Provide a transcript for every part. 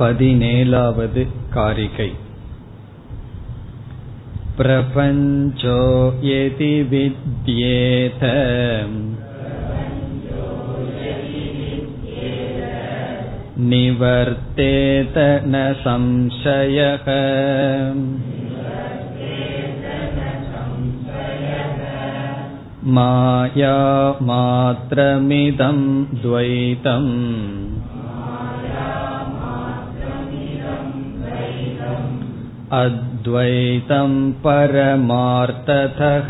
पदिनेलावद् कारिकै प्रपञ्चो यदि विद्येत निवर्तेत न संशयः माया मात्रमिदं द्वैतम् अद्वैतं परमार्थतः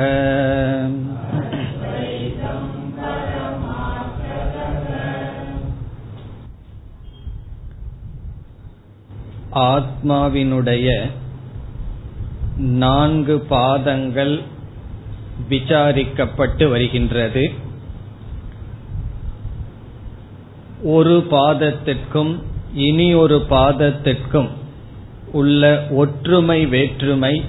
ஆத்மாவினுடைய நான்கு பாதங்கள் விசாரிக்கப்பட்டு வருகின்றது ஒரு பாதத்திற்கும் இனி ஒரு பாதத்திற்கும் உள்ள ஒற்றுமை வேற்றுமை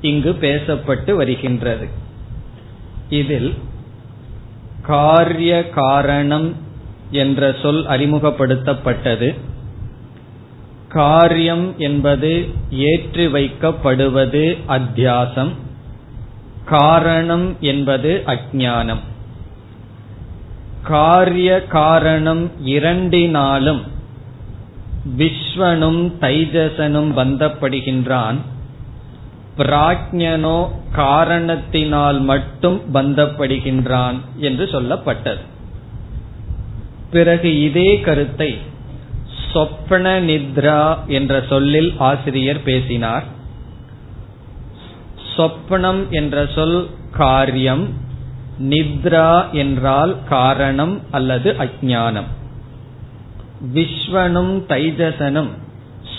இங்கு பேசப்பட்டு வருகின்றது. இதில் காரிய காரணம் என்ற சொல் அறிமுகப்படுத்தப்பட்டது. காரியம் என்பது ஏற்றி வைக்கப்படுவது அத்தியாசம். காரணம் என்பது அஜானம் காரிய காரணம் இரண்டினாலும் விஸ்வனும் தைஜசனும் பந்தப்படுகின்றான். பிராஜ்யனோ காரணத்தினால் மட்டும் பந்தப்படுகின்றான் என்று சொல்லப்பட்டது. பிறகு இதே கருத்தை சொப்பன நித்ரா என்ற சொல்லில் ஆசிரியர் பேசினார். சொப்பனம் என்ற சொல் காரியம் நித்ரா என்றால் காரணம் அல்லது அஜானம் விஸ்வனும் தைஜசனும்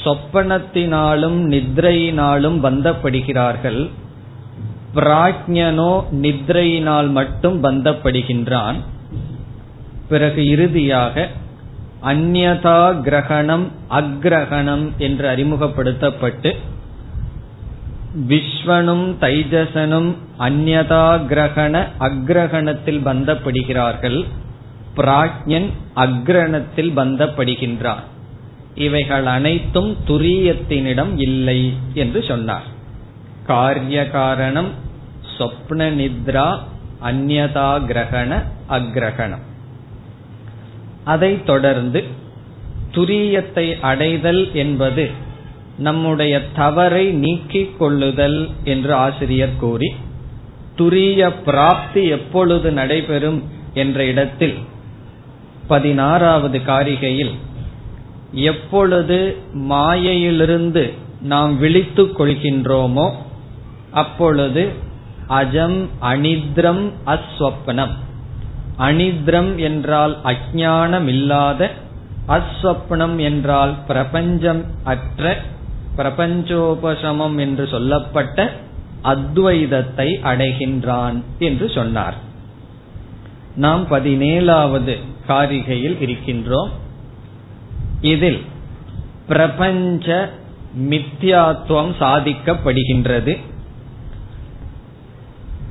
சொப்பனத்தினாலும் நித்ரையினாலும் பந்தப்படுகிறார்கள். பிராஜ்யனோ நித்ரையினால் மட்டும் பந்தப்படுகின்றான். பிறகு இறுதியாக அந்நதா கிரகணம் அக்ரகணம் என்று அறிமுகப்படுத்தப்பட்டு விஸ்வனும் தைஜசனும் அந்நதா கிரகண அக்ரகணத்தில் பந்தப்படுகிறார்கள். பிராஜ்யன் அக்ரணத்தில் பந்தப்படுகின்றார். இவைகள் அனைத்தும் துரியத்தினிடம் இல்லை என்று சொன்னார். காரிய காரணம் சொப்ன நித்ரா அந்நதா கிரகண அக்ரகணம். அதைத் தொடர்ந்து துரியத்தை அடைதல் என்பது நம்முடைய தவறை நீக்கிக் கொள்ளுதல் என்று ஆசிரியர் கூறி துரிய பிராப்தி எப்பொழுது நடைபெறும் என்ற இடத்தில் பதினாறாவது காரிகையில் எப்பொழுது மாயையிலிருந்து நாம் விழித்துக் கொள்கின்றோமோ அப்பொழுது அஜம் அனித்ரம் அஸ்வப்னம். அனித்ரம் என்றால் அஜானம் இல்லாத அஸ்வப்னம் என்றால் பிரபஞ்சம் அற்ற பிரபஞ்சோபசமம் என்று சொல்லப்பட்ட அத்வைதத்தை அடைகின்றான் என்று சொன்னார். நாம் பதினேழாவது காரிகையில் இருக்கின்றோம். இதில் பிரபஞ்ச மித்யாத்துவம் சாதிக்கப்படுகின்றது.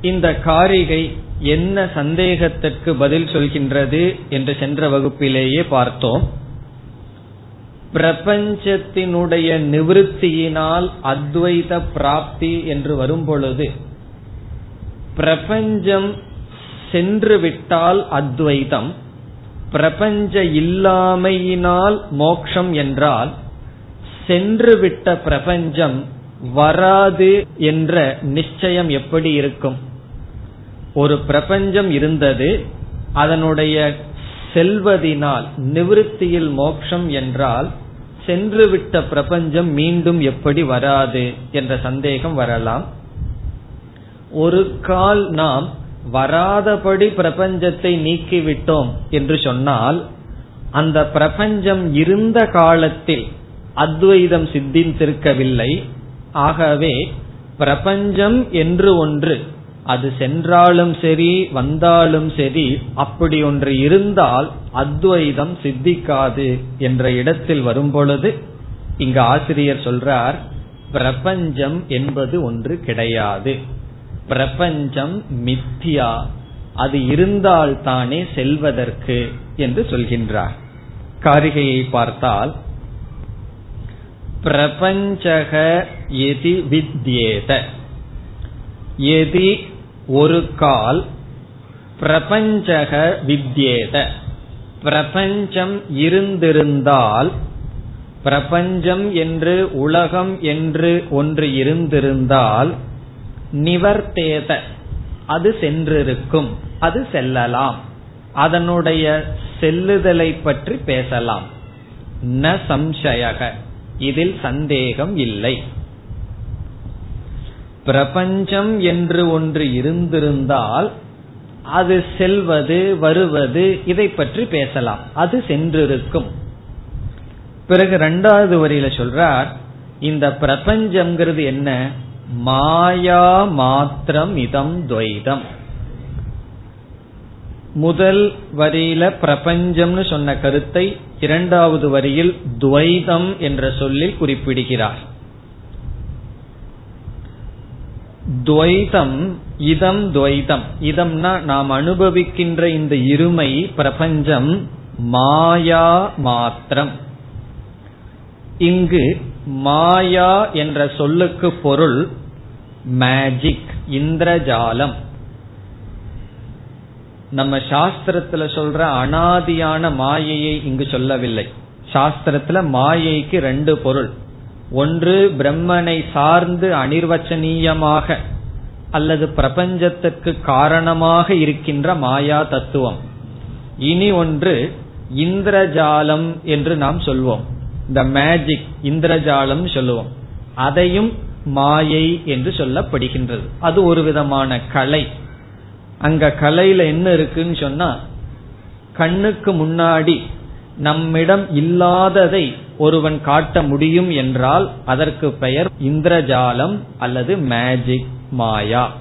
இந்த காரிகை என்ன சந்தேகத்திற்கு பதில் சொல்கின்றது என்று சென்ற வகுப்பிலேயே பார்த்தோம். பிரபஞ்சத்தினுடைய நிவிருத்தியினால் அத்வைத பிராப்தி என்று வரும்பொழுது பிரபஞ்சம் சென்று விட்டால் அத்வைதம். பிரபஞ்ச இல்லாமையினால் மோக்ஷம் என்றால் சென்று விட்ட பிரபஞ்சம் வராது என்ற நிச்சயம் எப்படி இருக்கும்? ஒரு பிரபஞ்சம் இருந்தது அதனுடைய செல்வதினால் நிவிருத்தியில் மோக்ஷம் என்றால் சென்றுவிட்ட பிரபஞ்சம் மீண்டும் எப்படி வராது என்ற சந்தேகம் வரலாம். ஒரு கால் நாம் வராதபடி பிரபஞ்சத்தை நீக்கிவிட்டோம் என்று சொன்னால் அந்த பிரபஞ்சம் இருந்த காலத்தில் அத்வைதம் சித்தித்திருக்கவில்லை. ஆகவே பிரபஞ்சம் என்று ஒன்று அது சென்றாலும் சரி வந்தாலும் சரி அப்படி ஒன்று இருந்தால் அத்வைதம் சித்திக்காது என்ற இடத்தில் வரும்பொழுது இங்கு ஆசிரியர் சொல்றார் பிரபஞ்சம் என்பது ஒன்று கிடையாது. பிரபஞ்சம் மித்தியா. அது இருந்தால் தானே செல்வதற்கு என்று சொல்கின்றார். காரிகையை பார்த்தால் பிரபஞ்சக எதி வித்யேத. எதி ஒரு கால் பிரபஞ்சக வித்யேத. பிரபஞ்சம் இருந்திருந்தால் பிரபஞ்சம் என்று உலகம் என்று ஒன்று இருந்திருந்தால் நிவர்த்தேத. அது சென்றிருக்கும். அது செல்லலாம். அதனுடைய செல்லுதலை பற்றி பேசலாம். ந சம்சயக. இதில் சந்தேகம் இல்லை. பிரபஞ்சம் என்று ஒன்று இருந்திருந்தால் அது செல்வது வருவது இதை பற்றி பேசலாம். அது சென்றிருக்கும். பிறகு இரண்டாவது வரியில சொல்றார் இந்த பிரபஞ்சம்ங்கிறது என்ன? மாயா மாத்திரம் இதம் துவைதம். முதல் வரியில பிரபஞ்சம்னு சொன்ன கருத்தை இரண்டாவது வரியில் துவைதம் என்ற சொல்லில் குறிப்பிடுகிறார். துவைதம் இதம் துவைதம். இதம்னா நாம் அனுபவிக்கின்ற இந்த இருமை பிரபஞ்சம் மாயா மாத்திரம். இங்கு மாயா என்ற சொல்லுக்கு பொருள் மேஜிக் இந்திரஜாலம். நம்ம சாஸ்திரத்துல சொல்ற அனாதியான மாயையை இங்கு சொல்லவில்லை. சாஸ்திரத்துல மாயைக்கு ரெண்டு பொருள். ஒன்று பிரம்மனை சார்ந்து அனிர்வச்சனீயமாக அல்லது பிரபஞ்சத்துக்கு காரணமாக இருக்கின்ற மாயா தத்துவம். இனி ஒன்று இந்திரஜாலம் என்று நாம் சொல்வோம். இந்த மேஜிக் இந்திரஜாலம் சொல்லுவோம். அதையும் மாயை என்று சொல்லப்படுகின்றது. அது ஒரு விதமான கலை. அங்க கலையில என்ன இருக்குன்னு சொன்னா கண்ணுக்கு முன்னாடி நம்மிடம் இல்லாததை ஒருவன் காட்ட முடியும் என்றால் அதற்கு பெயர் இந்திரஜாலம் அல்லது மேஜிக் மாயா.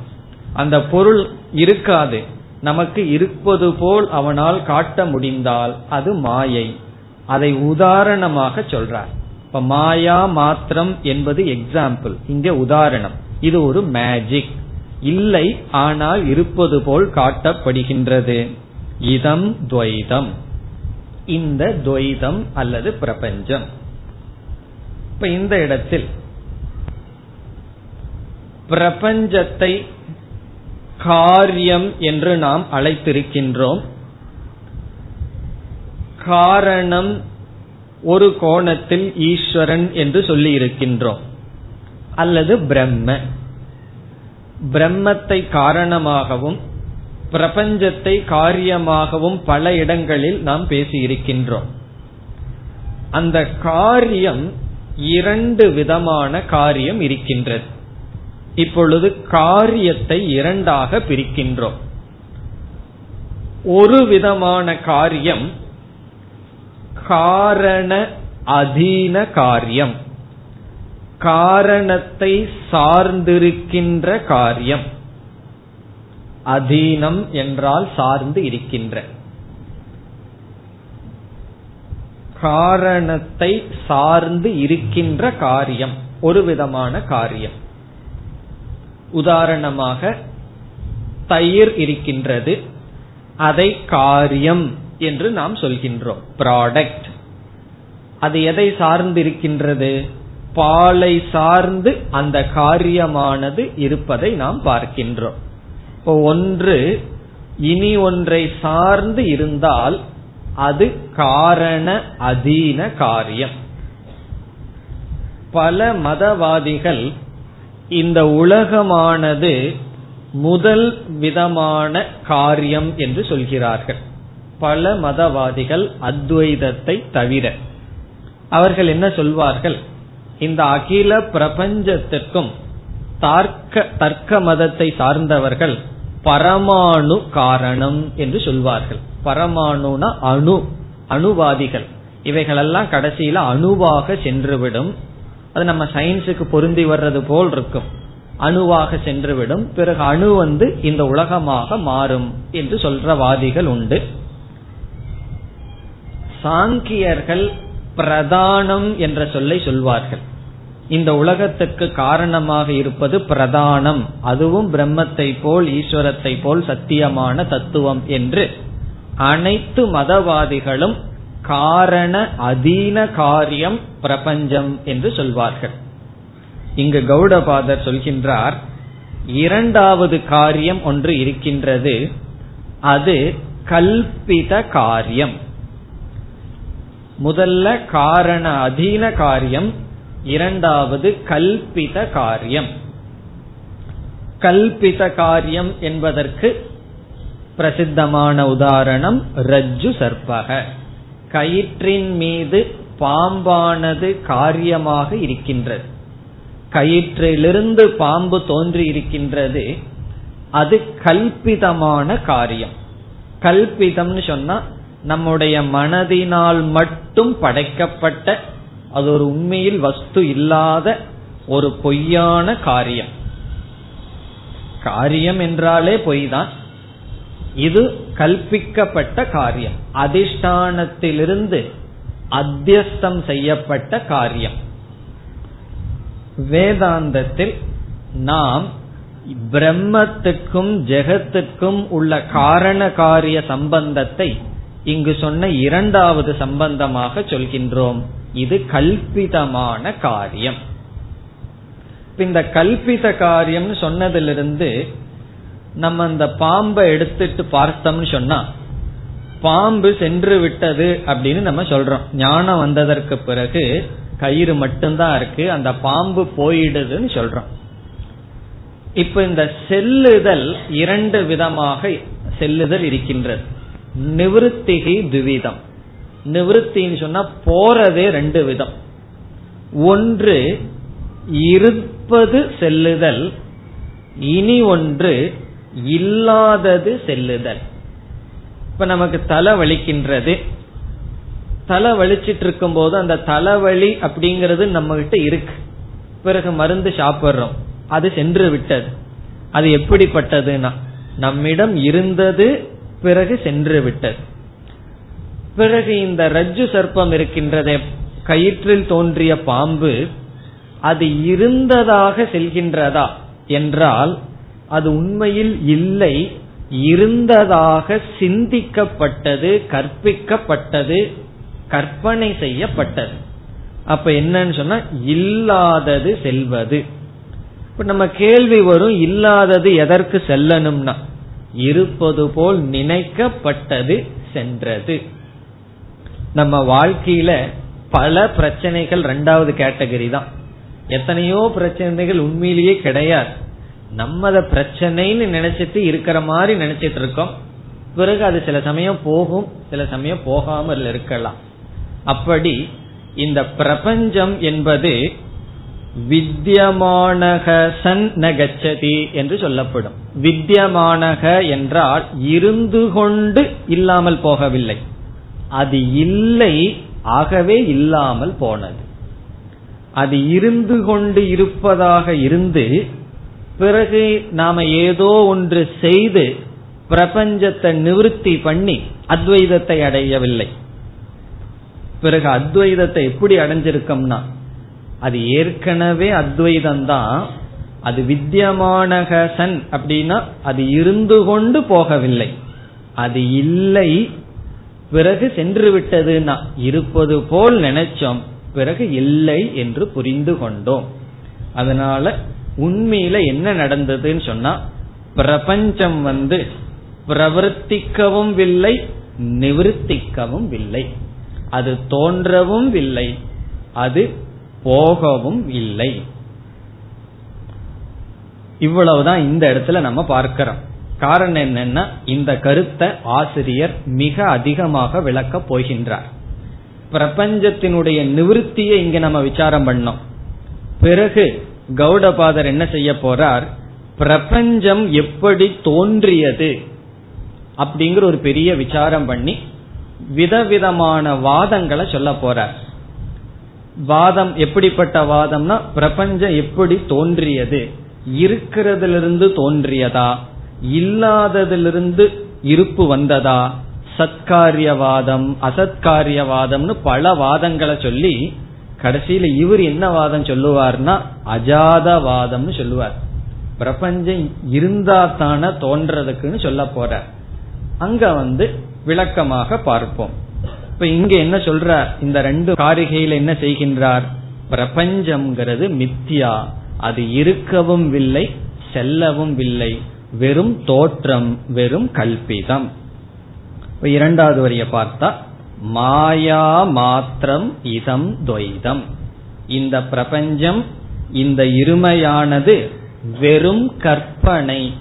அந்த பொருள் இருக்காது. நமக்கு இருப்பது போல் அவனால் காட்ட முடிந்தால் அது மாயை. அதை உதாரணமாக சொல்றார். இப்ப மாயா மாத்திரம் என்பது எக்ஸாம்பிள் இங்க உதாரணம். இது ஒரு மேஜிக் இல்லை ஆனால் இருப்பது போல் காட்டப்படுகின்றது. இதம் துவைதம். இந்த துவைதம் அல்லது பிரபஞ்சம். இப்ப இந்த இடத்தில் பிரபஞ்சத்தை காரியம் என்று நாம் அழைத்திருக்கின்றோம். காரணம் ஒரு கோணத்தில் ஈஸ்வரன் என்று சொல்லி இருக்கின்றோம் அல்லது பிரம்ம. பிரம்மத்தை காரணமாகவும் பிரபஞ்சத்தை காரியமாகவும் பல இடங்களில் நாம் பேசியிருக்கின்றோம். அந்த காரியம் இரண்டு விதமான காரியம் இருக்கின்றது. இப்பொழுது காரியத்தை இரண்டாக பிரிக்கின்றோம். ஒரு விதமான காரியம் காரண அதீன காரியம். காரணத்தை சார்ந்திருக்கின்ற காரியம். அதீனம் என்றால் சார்ந்து இருக்கின்ற. காரணத்தை சார்ந்து இருக்கின்ற காரியம் ஒரு விதமான காரியம். உதாரணமாக தயிர் இருக்கின்றது அதை காரியம். என்று நாம் சொல்கின்றோம். ப்ராடக்ட் அது எதை சார்ந்து இருக்கின்றது பாலை சார்ந்து அந்த காரியமானது இருப்பதை நாம் பார்க்கின்றோம். இப்போ ஒன்று இனி ஒன்றை சார்ந்து இருந்தால் அது காரண அதீன காரியம். பல மதவாதிகள் இந்த உலகமானது முதல் விதமான காரியம் என்று சொல்கிறார்கள். பல மதவாதிகள் அத்வைதத்தை தவிர. அவர்கள் என்ன சொல்வார்கள்? இந்த அகில பிரபஞ்சத்திற்கும் தர்க்க தர்க்க மதத்தை சார்ந்தவர்கள் பரமாணு காரணம் என்று சொல்வார்கள். பரமாணுனா அணு அணுவாதிகள். இவைகளெல்லாம் கடைசியில அணுவாக சென்றுவிடும். அது நம்ம சயின்ஸுக்கு பொருந்தி வர்றது போல் இருக்கும். அணுவாக சென்றுவிடும். பிறகு அணு வந்து இந்த உலகமாக மாறும் என்று சொல்ற வாதிகள் உண்டு. சாங்கியர்கள் பிரதானம் என்ற சொல்லை சொல்வார்கள். இந்த உலகத்துக்கு காரணமாக இருப்பது பிரதானம். அதுவும் பிரம்மத்தை போல் ஈஸ்வரத்தை போல் சத்தியமான தத்துவம் என்று அனைத்து மதவாதிகளும் காரண அதீன காரியம் பிரபஞ்சம் என்று சொல்வார்கள். இங்கு கௌடபாதர் சொல்கின்றார் இரண்டாவது காரியம் ஒன்று இருக்கின்றது. அது கல்பித காரியம். முதல்ல காரண அதீன காரியம் இரண்டாவது கல்பித காரியம். கல்பித காரியம் என்பதற்கு பிரசித்தமான உதாரணம் ரஜ்ஜு சர்பக கயிற்றின் மீது பாம்பானது காரியமாக இருக்கின்றது. கயிற்றிலிருந்து பாம்பு தோன்றி இருக்கின்றது. அது கல்பிதமான காரியம். கல்பிதம்னு சொன்னா நம்முடைய மனதினால் மட்டும் படைக்கப்பட்ட அது ஒரு உண்மையில் வஸ்து இல்லாத ஒரு பொய்யான காரியம். காரியம் என்றாலே பொய் தான் இது கல்பிக்கப்பட்ட காரியம். அதிஷ்டானத்திலிருந்து அத்தியஸ்தம் செய்யப்பட்ட காரியம். வேதாந்தத்தில் நாம் பிரம்மத்துக்கும் ஜெகத்துக்கும் உள்ள காரண காரிய சம்பந்தத்தை இங்கு சொன்ன இரண்டாவது சம்பந்தமாக சொல்கின்றோம். இது கல்பிதமான காரியம். இந்த கல்பித காரியம் சொன்னதிலிருந்து நம்ம அந்த பாம்பை எடுத்துட்டு பார்த்தோம்னு சொன்னா பாம்பு சென்று விட்டது அப்படின்னு நம்ம சொல்றோம். ஞானம் வந்ததற்கு பிறகு கயிறு மட்டும்தான் இருக்கு அந்த பாம்பு போயிடுதுன்னு சொல்றோம். இப்ப இந்த செல்லுதல் இரண்டு விதமாக செல்லுதல் இருக்கின்றது. நிவத்திகி துவிதம் நிவிருத்தின்னு சொன்னா போறதே ரெண்டு விதம். ஒன்று இருப்பது செல்லுதல் இனி ஒன்று இல்லாதது செல்லுதல். இப்ப நமக்கு தலை வலிக்கின்றது. தலை வலிச்சிட்டு இருக்கும் போது அந்த தலைவலி அப்படிங்கறது நம்ம கிட்ட இருக்கு. பிறகு மருந்து சாப்பிடுறோம். அது சென்று விட்டது. அது எப்படிப்பட்டதுன்னா நம்மிடம் இருந்தது பிறகு சென்று விட்டது. பிறகு இந்த ரஜ்ஜு சர்ப்பம் இருக்கின்றதே கயிற்றில் தோன்றிய பாம்பு அது இருந்ததாக செல்கின்றதா என்றால் அது உண்மையில் இல்லை இருந்ததாக சிந்திக்கப்பட்டது கற்பிக்கப்பட்டது கற்பனை செய்யப்பட்டது. அப்ப என்னன்னு சொன்னா இல்லாதது செல்வது. இப்ப நம்ம கேள்வி வரும் இல்லாதது எதற்கு செல்லணும்னா இருப்பது போல் நினைக்கப்பட்டது சென்றது. நம்ம வாழ்க்கையில பல பிரச்சனைகள் ரெண்டாவது கேட்டகரி தான். எத்தனையோ பிரச்சனைகள் உண்மையிலேயே கிடையாது. நம்ம அதை பிரச்சனைன்னு நினைச்சிட்டு இருக்கிற மாதிரி நினைச்சிட்டு இருக்கோம். பிறகு அது சில சமயம் போகும் சில சமயம் போகாமல் இருக்கலாம். அப்படி இந்த பிரபஞ்சம் என்பது வித்தியமானக சன் நகச்சதி என்று சொல்லப்படும். வித்தியமானக என்றால் இருந்து கொண்டு இல்லாமல் போகவில்லை. அது இல்லை ஆகவே இல்லாமல் போனது. அது இருந்து கொண்டு இருப்பதாக இருந்து பிறகு நாம ஏதோ ஒன்று செய்து பிரபஞ்சத்தை நிவர்த்தி பண்ணி அத்வைதத்தை அடையவில்லை. பிறகு அத்வைதத்தை எப்படி அடைஞ்சிருக்கோம்னா அது ஏற்கனவே அத்வைதம் தான் அது வித்தியமானக சன் அப்படின்னா அது இருந்து கொண்டு போகவில்லை. அது இல்லை பிறகு சென்று விட்டதுன்னா இருப்பது போல் நினைச்சோம் பிறகு இல்லை என்று புரிந்து கொண்டோம். அதனால உண்மையில என்ன நடந்ததுன்னு சொன்னா பிரபஞ்சம் வந்து பிரவர்த்திக்கவும் இல்லை நிவர்த்திக்கவும் இல்லை அது தோன்றவும் இல்லை அது போகவும் இல்லை. இவ்வளவுதான் இந்த இடத்துல நம்ம பார்க்கிறோம். காரணம் என்னன்னா இந்த கருத்தை ஆசிரியர் மிக அதிகமாக விளக்க போகின்றார். பிரபஞ்சத்தினுடைய நிவிருத்தியை இங்க நம்ம விசாரம் பண்ணோம். பிறகு கௌடபாதர் என்ன செய்ய போறார்? பிரபஞ்சம் எப்படி தோன்றியது அப்படிங்கிற ஒரு பெரிய விசாரம் பண்ணி விதவிதமான வாதங்களை சொல்ல போறார். வாதம் எப்படிப்பட்ட வாதம்னா பிரபஞ்சம் எப்படி தோன்றியது? இருக்கிறதிலிருந்து தோன்றியதா? இல்லாததிலிருந்து இருப்பு வந்ததா? சத்காரியவாதம் அசத்காரியவாதம்னு பல வாதங்களை சொல்லி கடைசியில இவர் என்ன வாதம் சொல்லுவார்னா அஜாதவாதம்னு சொல்லுவார். பிரபஞ்சம் இருந்தா தானே தோன்றதுக்குன்னு சொல்ல போற அங்க வந்து விளக்கமாக பார்ப்போம். இப்ப இங்க என்ன சொல்றார்? இந்த ரெண்டு காரிகையில என்ன செய்கின்றார்? பிரபஞ்சம்ங்கிறது மித்தியா. அது இருக்கவும் இல்லை செல்லவும் இல்லை வெறும் தோற்றம் வெறும் கல்பிதம். இரண்டாவது வரிய பார்த்தா மாயா மாத்திரம் இதம் துவைதம். இந்த பிரபஞ்சம் இந்த இருமையானது வெறும் கற்பனை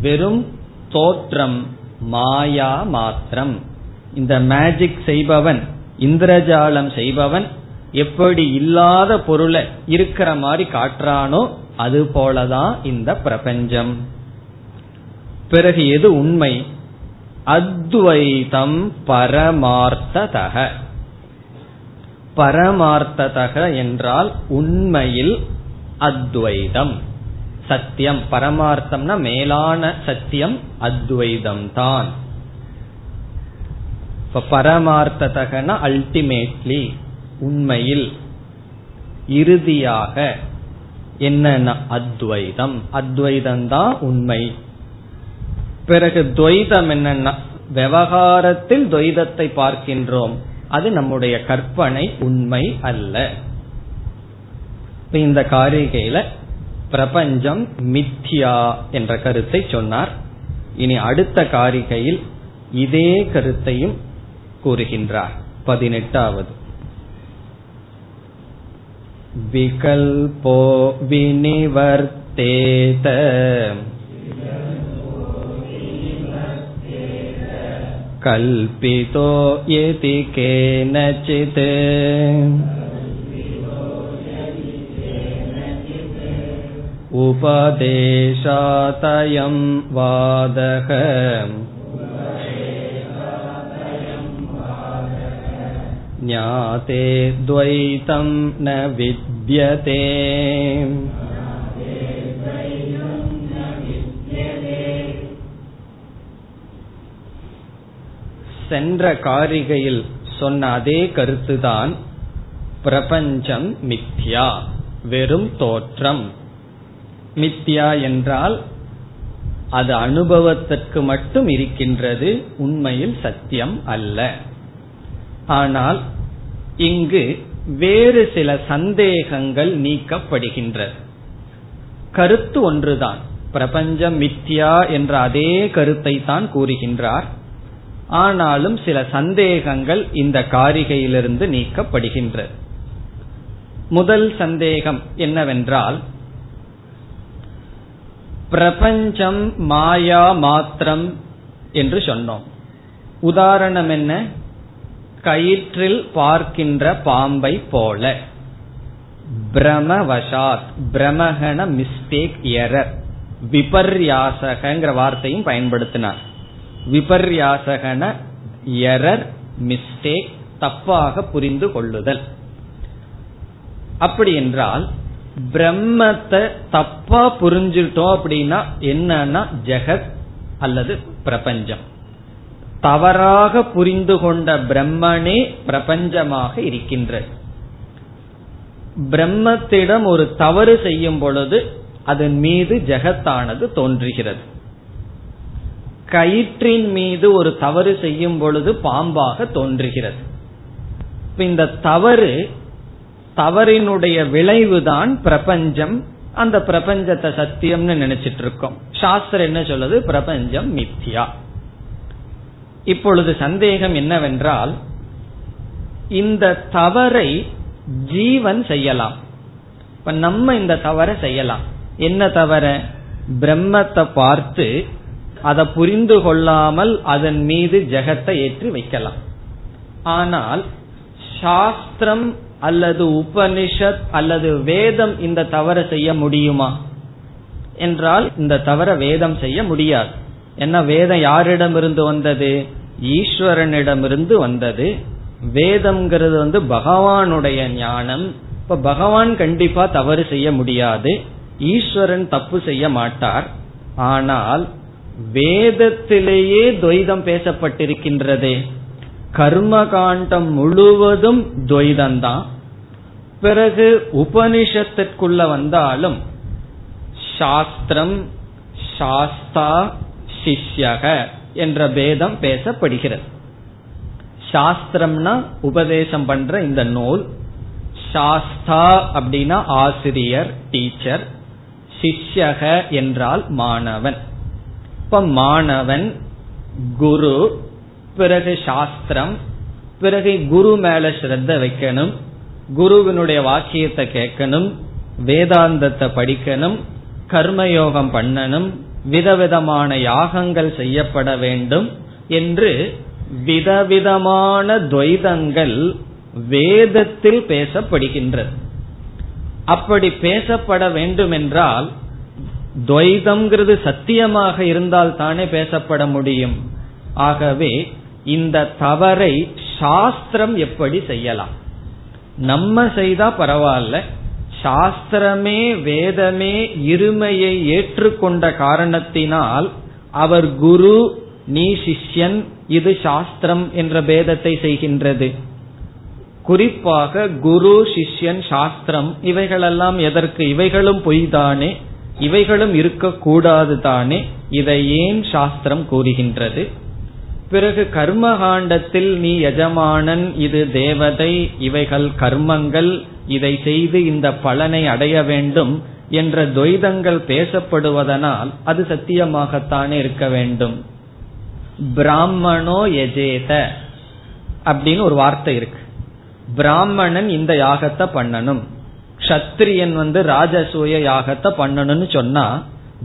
வெறும் தோற்றம் மாயா மாத்திரம். இந்த மேஜிக் செய்பவன் இந்திரஜாலம் செய்பவன் எப்படி இல்லாத பொருளை இருக்கிற மாதிரி காட்டுறானோ அது போலதான் இந்த பிரபஞ்சம். பிறகு எது உண்மை? அத்வைதம் பரமார்த்ததக. பரமார்த்ததக என்றால் உண்மையில் அத்வைதம். சத்தியம் பரமார்த்தம்னா மேலான சத்தியம் அத்வைதம் தான் இப்ப பரமார்த்ததகன அல்டிமேட்லி உண்மையில் இறுதியாக என்னன்னா? அத்வைதம். அத்வைதம் தான் உண்மை. பிறகு துவைதம் என்னன்னா? விவகாரத்தில் துவைதத்தை பார்க்கின்றோம். அது நம்முடைய கற்பனை உண்மை அல்ல. இந்த காரிகையில பிரபஞ்சம் மித்யா என்ற கருத்தை சொன்னார். இனி அடுத்த காரிகையில் இதே கருத்தையும் கூறுகின்றார் பதினெட்டாவது विकल्पो विनिवर्तेत कल्पितो यति केनचित् उपदेशातयं वादः ज्ञाते द्वैतं न विद्यते சென்ற காரிகையில் சொன்ன அதே கருத்துதான் பிரபஞ்சம் மித்யா வெறும் தோற்றம் மித்யா என்றால் அது அனுபவத்திற்கு மட்டும் இருக்கின்றது உண்மையில் சத்தியம் அல்ல ஆனால் இங்கு வேறு சில சந்தேகங்கள் நீக்கப்படுகின்றது கருத்து ஒன்றுதான். பிரபஞ்சம் மித்யா என்ற அதே கருத்தை தான் கூறுகின்றார். ஆனாலும் சில சந்தேகங்கள் இந்த காரிகையிலிருந்து நீக்கப்படுகின்றது முதல் சந்தேகம் என்னவென்றால் பிரபஞ்சம் மாயா மாத்திரம் என்று சொன்னோம். உதாரணம் என்ன? கயிற்றில் பார்க்கின்ற பாம்பை போல. பிரமவசாத் பிரமகன மிஸ்டேக் எரர் விபர்யாசகங்கிற வார்த்தையும் பயன்படுத்தினார். விபர்யாசகன எரர் மிஸ்டேக் தப்பாக புரிந்து கொள்ளுதல். அப்படி என்றால் பிரம்மத்தை தப்பா புரிஞ்சுட்டோம் அப்படின்னா என்னன்னா ஜெகத் அல்லது பிரபஞ்சம். தவறாக புரிந்து கொண்ட பிரம்மனே பிரபஞ்சமாக இருக்கின்றது. பிரம்மத்திடம் ஒரு தவறு செய்யும் பொழுது அதன் மீது ஜெகத்தானது தோன்றுகிறது. கயிற்றின் மீது ஒரு தவறு செய்யும் பொழுது பாம்பாக தோன்றுகிறது. இந்த தவறு தவறினுடைய விளைவுதான் பிரபஞ்சம். அந்த பிரபஞ்சத்தை சத்தியம்னு நினைச்சிட்டு இருக்கோம். சாஸ்திரம் என்ன சொல்லுது? பிரபஞ்சம் மித்யா. இப்பொழுது சந்தேகம் என்னவென்றால் இந்த தவறை ஜீவன் செய்யலாம். இப்ப நம்ம இந்த தவறை செய்யலாம். என்ன தவற? பிரம்மத்தை பார்த்து அதை புரிந்து கொள்ளாமல் அதன் மீது ஜெகத்தை ஏற்றி வைக்கலாம். ஆனால் சாஸ்திரம் அல்லது உபனிஷத் அல்லது வேதம் இந்த தவறை செய்ய முடியுமா? என்றால் இந்த தவற வேதம் செய்ய முடியாது. ஏன்னா வேதம் யாரிடமிருந்து வந்தது? ஈஸ்வரனிடமிருந்து வந்தது. வேதம்ங்கிறது வந்து பகவானுடைய ஞானம். இப்ப பகவான் கண்டிப்பா தவறு செய்ய முடியாது. ஈஸ்வரன் தப்பு செய்ய மாட்டார். ஆனால் வேதத்திலேயே துவைதம் பேசப்பட்டிருக்கின்றதே. கர்ம காண்டம் முழுவதும் துவைதம்தான். பிறகு உபனிஷத்திற்குள்ள வந்தாலும் சாஸ்திரம் சாஸ்தா சிஷ்யக என்ற பேதம் பேசப்படுகிறது. சாஸ்திரம்னா உபதேசம் பண்ற இந்த நூல். சாஸ்தா அப்படின்னா ஆசிரியர் டீச்சர். சிஷ்யக என்றால் மாணவன். இப்ப மாணவன் குரு பிறகு சாஸ்திரம் பிறகு குரு மேல ஸ்ரத்த வைக்கணும். குருவினுடைய வாக்கியத்தை கேட்கணும். வேதாந்தத்தை படிக்கணும். கர்மயோகம் பண்ணணும். விதவிதமான யாகங்கள் செய்யப்பட வேண்டும் என்று விதவிதமான துவைதங்கள் வேதத்தில் பேசப்படுகின்றது. அப்படி பேசப்பட வேண்டும் என்றால் துவைதம்ங்கிறது சத்தியமாக இருந்தால் தானே பேசப்பட முடியும். ஆகவே இந்த தவறை சாஸ்திரம் எப்படி செய்யலாம்? நம்ம செய்தா பரவாயில்ல சாஸ்திரமே வேதமே இருமையை ஏற்றுக்கொண்ட காரணத்தினால் அவர் குரு நீ சிஷ்யன் இது சாஸ்திரம் என்ற பேதத்தை செய்கின்றது. குறிப்பாக குரு சிஷ்யன் சாஸ்திரம் இவைகளெல்லாம் எதற்கு? இவைகளும் பொய்தானே இவைகளும் இருக்கக்கூடாது தானே இதை ஏன் சாஸ்திரம் கூறுகின்றது? பிறகு கர்மகாண்டத்தில் நீ எஜமானன் இது தேவதை இவைகள் கர்மங்கள் இதை செய்து இந்த பலனை அடைய வேண்டும் என்ற துவைதங்கள் பேசப்படுவதனால் அது சத்தியமாகத்தானே இருக்க வேண்டும். பிராமணோ எஜேத அப்படின்னு ஒரு வார்த்தை இருக்கு. பிராமணன் இந்த யாகத்தை பண்ணணும். கத்திரியன் வந்து ராஜசூய யாகத்தை பண்ணணும்னு சொன்னா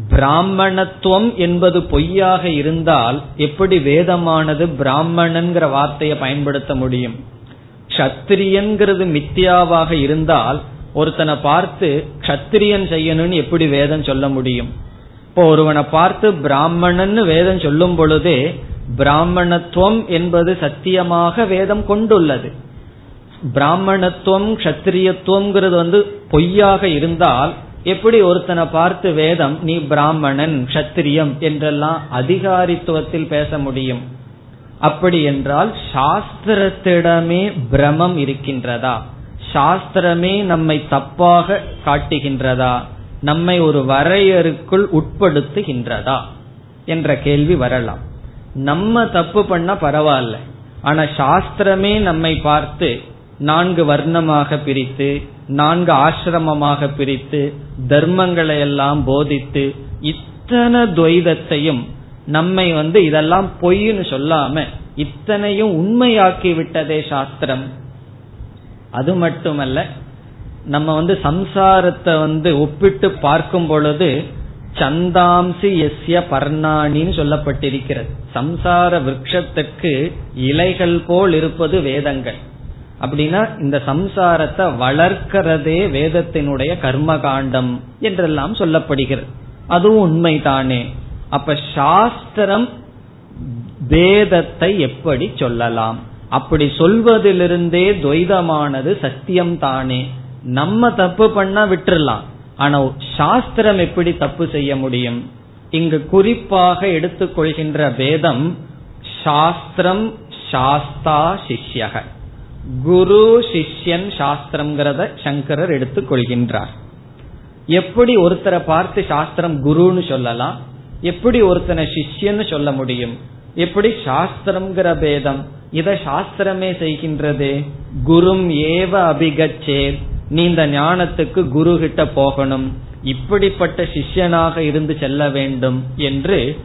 பிராமணத்துவம் என்பது பொய்யாக இருந்தால் எப்படி வேதமானது பிராமணன்கிற வார்த்தையை பயன்படுத்த முடியும்? கத்திரியன்கிறது மித்தியாவாக இருந்தால் ஒருத்தனை பார்த்து கத்திரியன் செய்யணும்னு எப்படி வேதம் சொல்ல முடியும்? இப்போ ஒருவனை பார்த்து பிராமணன் வேதம் சொல்லும் பொழுதே பிராமணத்துவம் என்பது சத்தியமாக வேதம் கொண்டுள்ளது. பிராமணத்துவம் கத்திரியத்துவம்ங்கிறது வந்து பொய்யாக இருந்தால் எப்படி ஒருத்தனை பார்த்து வேதம் நீ பிராமணன் கத்திரியம் என்றெல்லாம் அதிகாரித்துவத்தில் பேச முடியும்? அப்படி என்றால் சாஸ்திரத்திடமே பிரமம் இருக்கின்றதா? சாஸ்திரமே நம்மை தப்பாக காட்டுகின்றதா? நம்மை ஒரு வரையறுக்குள் உட்படுத்துகின்றதா? என்ற கேள்வி வரலாம். நம்ம தப்பு பண்ண பரவாயில்ல. ஆனா சாஸ்திரமே நம்மை பார்த்து நான்கு வர்ணமாக பிரித்து நான்கு ஆசிரமமாக பிரித்து தர்மங்களை எல்லாம் போதித்து இத்தனை துவைதத்தையும் நம்மை வந்து இதெல்லாம் பொய்ன்னு சொல்லாம இத்தனையும் உண்மையாக்கி விட்டதே சாஸ்திரம். அது மட்டுமல்ல நம்ம வந்து சம்சாரத்தை வந்து ஒப்பிட்டு பார்க்கும் பொழுது சந்தாம்சி எஸ்ய பர்ணாணின்னு சொல்லப்பட்டிருக்கிறது. சம்சார விரக்ஷத்துக்கு இலைகள் போல் இருப்பது வேதங்கள். அப்படின்னா இந்த சம்சாரத்தை வளர்க்கிறதே வேதத்தினுடைய கர்ம காண்டம் என்றெல்லாம் சொல்லப்படுகிறது. அதுவும் உண்மைதானே. அப்ப சாஸ்திரம் வேதத்தை எப்படி சொல்லலாம்? அப்படி சொல்வதிலிருந்தே துவைதமானது சத்தியம் தானே நம்ம தப்பு பண்ணா விட்டுறலாம். ஆனா சாஸ்திரம் எப்படி தப்பு செய்ய முடியும்? இங்கு குறிப்பாக எடுத்துக்கொள்கின்ற வேதம் சாஸ்திரம் சாஸ்தா சிஷ்யக. குரு சிஷ்யன் சாஸ்திரம்ங்கிறத சங்கரர் எடுத்துக் கொள்கின்றார். எப்படி ஒருத்தரை பார்த்து சாஸ்திரம் குருன்னு சொல்லலாம்? எப்படி ஒருத்தனை சிஷ்யன்னு சொல்ல முடியும்? எப்படி சாஸ்திரம்ங்கிற பேதம்? இத சாஸ்திரமே செய்கின்றது. குரும் ஏவ அபிகச்சே நீ இந்த ஞானத்துக்கு குரு கிட்ட போகணும். இப்படிப்பட்ட சிஷ்யனாக இருந்து செல்ல வேண்டும் என்று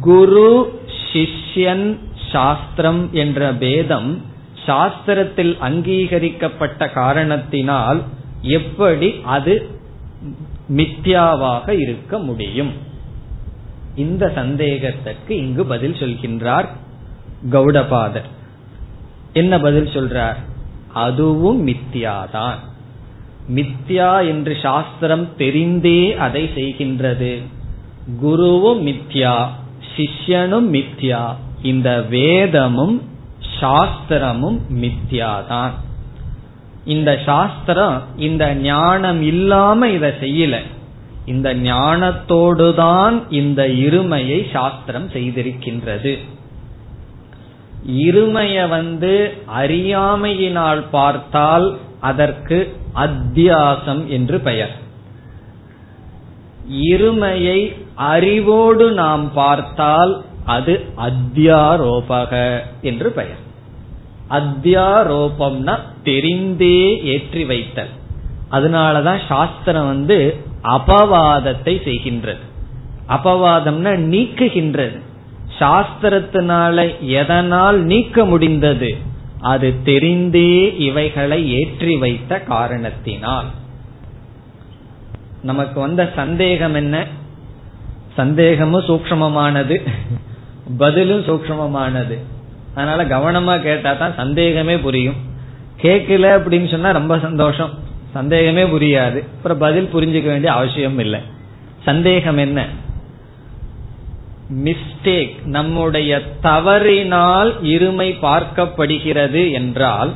குரு சிஷ்யன் சாஸ்திரம் என்ற பேதம் சாஸ்திரத்தில் அங்கீகரிக்கப்பட்ட காரணத்தினால் எப்படி அது மித்யாவாக இருக்க முடியும்? இந்த சந்தேகத்திற்கு இங்கு பதில் சொல்கின்றார் கௌடபாதர். என்ன பதில் சொல்றார்? அதுவும் மித்யாதான். மித்யா என்று சாஸ்திரம் தெரிந்தே அதை செய்கின்றது. குருவும் மித்யா சிஷ்யனும் மித்யா. இந்த வேதமும் சாஸ்திரமும் மித்யாதான். இந்த சாஸ்திரம் இந்த ஞானம் இல்லாம இத செய்யல. இந்த ஞானத்தோடுதான் இந்த இருமையை சாஸ்திரம் செய்திருக்கின்றது. இருமைய வந்து அறியாமையினால் பார்த்தால் அதற்கு அத்தியாசம் என்று பெயர். இருமையை அறிவோடு நாம் பார்த்தால் அது அத்தியாரோபக என்று பெயர். அத்தியாரோபம்னா தெரிந்தே ஏற்றி வைத்தல். அதனாலதான் சாஸ்திரம் வந்து அபவாதத்தை செய்கின்றது. அபவாதம்னா நீக்குகின்றது. சாஸ்திரத்தினால எதனால் நீக்க முடிந்தது? அது தெரிந்தே இவைகளை ஏற்றி வைத்த காரணத்தினால். நமக்கு வந்த சந்தேகம் என்ன? சந்தேகமும் சூக்மமானது பதிலும் சூக்மமானது அதனால கவனமா கேட்டா தான் சந்தேகமே புரியும். கேட்கல அப்படின்னு சொன்னா ரொம்ப சந்தோஷம். சந்தேகமே புரியாது. அப்புறம் பதில் புரிஞ்சுக்க வேண்டிய அவசியம் இல்லை. சந்தேகம் என்ன? மிஸ்டேக் நம்முடைய தவறினால் இருமை பார்க்கப்படுகிறது என்றால்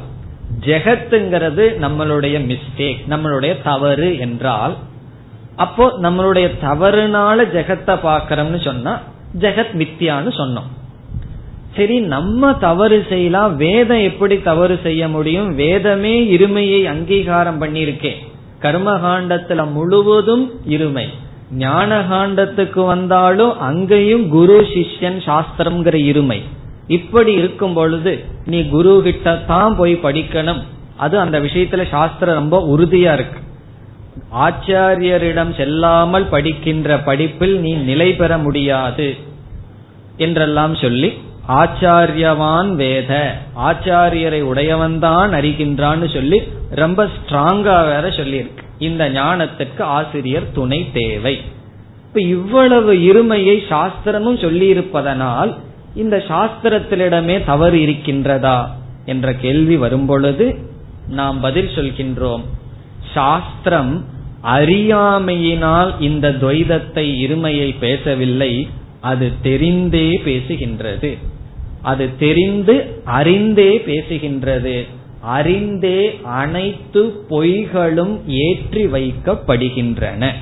ஜெகத்துங்கிறது நம்மளுடைய மிஸ்டேக் நம்மளுடைய தவறு என்றால் அப்போ நம்மளுடைய தவறுனால ஜெகத்தை பாக்கிறோம்னு சொன்னா ஜெகத் மித்தியான்னு சொன்னோம். சரி நம்ம தவறு செய்யலாம் வேதம் எப்படி தவறு செய்ய முடியும்? வேதமே இருமையை அங்கீகாரம் பண்ணிருக்கேன் கர்மகாண்டத்துல முழுவதும் இருமை. ஞான காண்டத்துக்கு வந்தாலும் அங்கேயும் குரு சிஷ்யன் சாஸ்திரம்ங்கிற இருமை. இப்படி இருக்கும் பொழுது நீ குரு கிட்ட தான் போய் படிக்கணும். அது அந்த விஷயத்துல சாஸ்திரம் ரொம்ப உறுதியா இருக்கு. ஆச்சாரியரிடம் செல்லாமல் படிக்கின்ற படிப்பில் நீ நிலை பெற முடியாது என்றெல்லாம் சொல்லி ஆச்சாரியவான் வேத. ஆச்சாரியரை உடையவன்தான் அறிகின்றான்னு சொல்லி ரொம்ப ஸ்ட்ராங்கா வேற சொல்லியிருக்கு. இந்த ஞானத்திற்கு ஆசிரியர் துணை தேவை. இப்ப இவ்வளவு இருமையை சாஸ்திரமும் சொல்லி இருப்பதனால் இந்த சாஸ்திரத்திலிடமே தவறு இருக்கின்றதா என்ற கேள்வி வரும்பொழுது நாம் பதில் சொல்கின்றோம். சாஸ்திரம் அறியாமையினால் இந்த துவைதத்தை இருமையை பேசவில்லை. அது தெரிந்தே பேசுகின்றது. அது தெரிந்து அறிந்தே பேசுகின்றது. அறிந்தே அனைத்து பொய்களும் ஏற்றி வைக்கப்படுகின்றன.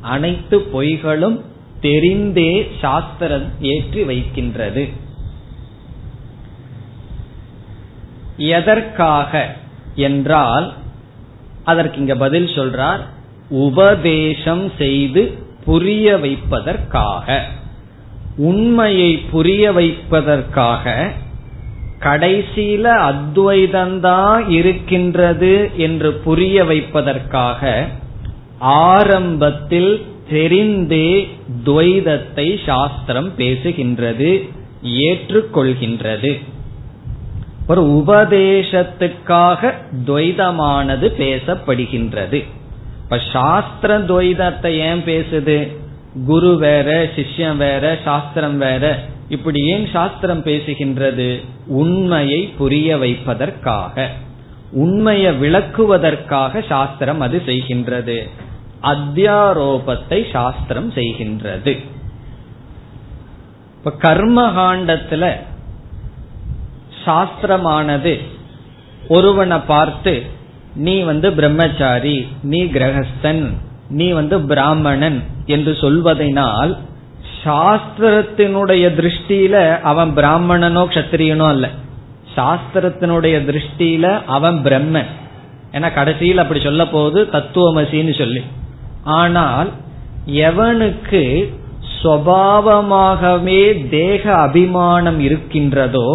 அனைத்து பொய்களும் தெரிந்தே சாஸ்திரம் ஏற்றி வைக்கின்றது. எதற்காக? என்றால் அதற்கு இங்க பதில் சொல்றார் உபதேசம் செய்து புரிய வைப்பதற்காக. உண்மையை புரிய வைப்பதற்காக கடைசியில அத்வைதந்தான் இருக்கின்றது என்று புரிய வைப்பதற்காக ஆரம்பத்தில் தெரிந்தே துவைதத்தை சாஸ்திரம் பேசுகின்றது ஏற்றுக்கொள்கின்றது. ஒரு உபதேசத்துக்காக துவைதமானது பேசப்படுகின்றது. இப்ப சாஸ்திர துவைதத்தை ஏன் பேசுது? குரு வேற சிஷ்யம் வேற சாஸ்திரம் வேற. இப்படி ஏன் சாஸ்திரம் பேசுகின்றது? உண்மையை புரிய வைப்பதற்காக. உண்மையை விளக்குவதற்காக சாஸ்திரம் அது செய்கின்றது. அத்தியாரோபத்தை சாஸ்திரம் செய்கின்றது. இப்ப கர்மகாண்டத்துல சாஸ்திரமானது. ஒருவனை பார்த்து நீ வந்து பிரம்மச்சாரி நீ கிரகஸ்தன் நீ வந்து பிராமணன் என்று சொல்வதனால் சாஸ்திரத்தினுடைய திருஷ்டியில அவன் பிராமணனோ கத்திரியனோ அல்ல. சாஸ்திரத்தினுடைய திருஷ்டியில அவன் பிரம்மன். ஏன்னா கடைசியில் அப்படி சொல்ல போது தத்துவமசின்னு சொல்லி. ஆனால் எவனுக்கு சுவாவமாகவே தேக அபிமானம் இருக்கின்றதோ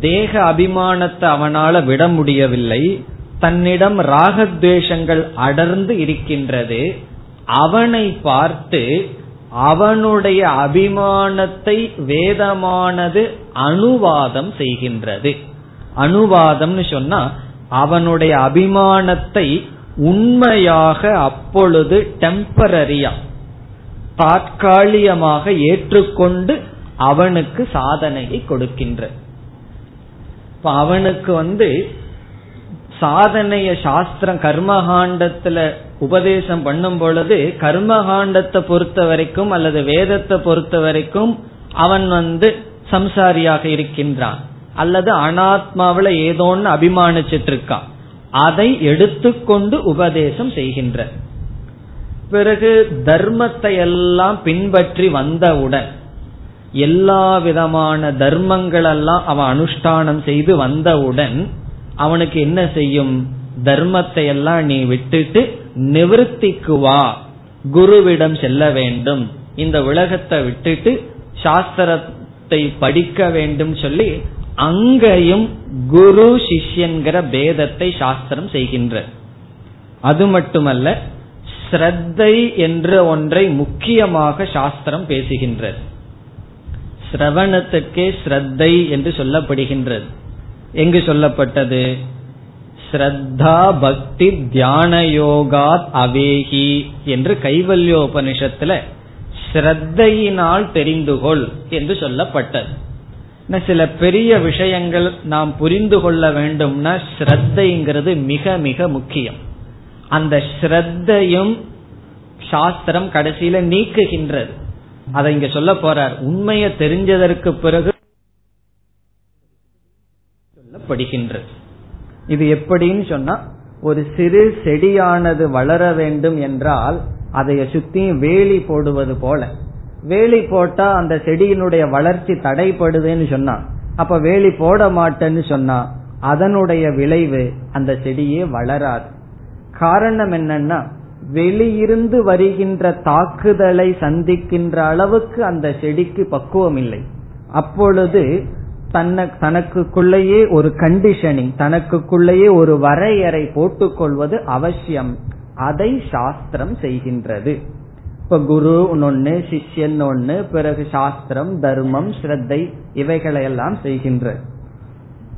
தேக அபிமானத்தை அவனால விட முடியவில்லை. தன்னிடம் ராகத்வேஷங்கள் அடர்ந்து இருக்கின்றது. அவனை பார்த்து அவனுடைய அபிமானத்தை வேதமானது அனுவாதம் செய்கின்றது. அனுவாதம்னு சொன்னா அவனுடைய அபிமானத்தை உண்மையாக அப்பொழுது டெம்பரரியா தாற்காலிகமாக ஏற்றுக்கொண்டு அவனுக்கு சாதனையை கொடுக்கின்ற இப்ப அவனுக்கு வந்து சாதனைய சாஸ்திரம் கர்மகாண்டத்துல உபதேசம் பண்ணும் பொழுது கர்மகாண்டத்தை பொறுத்த வரைக்கும் அல்லது வேதத்தை பொறுத்த வரைக்கும் அவன் வந்து சம்சாரியாக இருக்கின்றான். அல்லது அனாத்மாவில ஏதோன்னு அபிமானிச்சிட்டு இருக்கான். அதை எடுத்துக்கொண்டு உபதேசம் செய்கின்ற பிறகு தர்மத்தை எல்லாம் பின்பற்றி வந்தவுடன் எல்லா விதமான தர்மங்கள் எல்லாம் அவன் அனுஷ்டானம் செய்து வந்தவுடன் அவனுக்கு என்ன செய்யும்? தர்மத்தை எல்லாம் நீ விட்டுட்டு நிவர்த்திக்கு வா. குருவிடம் செல்ல வேண்டும். இந்த உலகத்தை விட்டுட்டு சாஸ்திரத்தை படிக்க வேண்டும் சொல்லி அங்கேயும் குரு சிஷ்யன்கிற பேதத்தை சாஸ்திரம் செய்கின்ற. அது மட்டுமல்ல ஸ்ரத்தை என்ற ஒன்றை முக்கியமாக சாஸ்திரம் பேசுகின்றது சிரவணத்துக்கே ஸ்ரத்தை என்று சொல்லப்படுகின்றது. எங்கு சொல்லப்பட்டது? ஸ்ரத்தா பக்தி தியான யோகாத் அவேகி என்று கைவல்யோபனிஷத்துல ஸ்ரத்தையினால் தெரிந்துகொள் என்று சொல்லப்பட்டது. சில பெரிய விஷயங்கள் நாம் புரிந்து கொள்ள வேண்டும்னா ஸ்ரத்தைங்கிறது மிக மிக முக்கியம். அந்த ஸ்ரத்தையும் சாஸ்திரம் கடைசியில நீக்குகின்றது. அதை இங்க சொல்ல போறார். உண்மையை தெரிஞ்சதற்கு பிறகு சொல்லப்படுகின்றது. இது எப்படின்னு சொன்னா ஒரு சிறு செடியானது வளர வேண்டும் என்றால் அதைய சுத்தி வேலி போடுவது போல. வேலி போட்டா அந்த செடியினுடைய வளர்ச்சி தடைப்படுதுன்னு சொன்னா அப்ப வேலி போட மாட்டேன்னு சொன்னா அதனுடைய விளைவு அந்த செடியே வளராது. காரணம் என்னன்னா வெளியிருந்து வருகின்ற தாக்குதலை சந்திக்கின்ற அளவுக்கு அந்த செடிக்கு பக்குவம் இல்லை அப்பொழுது தன்னை தனக்குள்ளேயே ஒரு கண்டிஷனிங் தனக்குள்ளேயே ஒரு வரையறை போட்டுக்கொள்வது அவசியம். அதை சாஸ்திரம் செய்கின்றது. இப்ப குரு ஒன்னு சிஷ்யன் ஒன்னு பிறகு சாஸ்திரம் தர்மம் ஸ்ரத்தை இவைகளை எல்லாம் செய்கின்ற.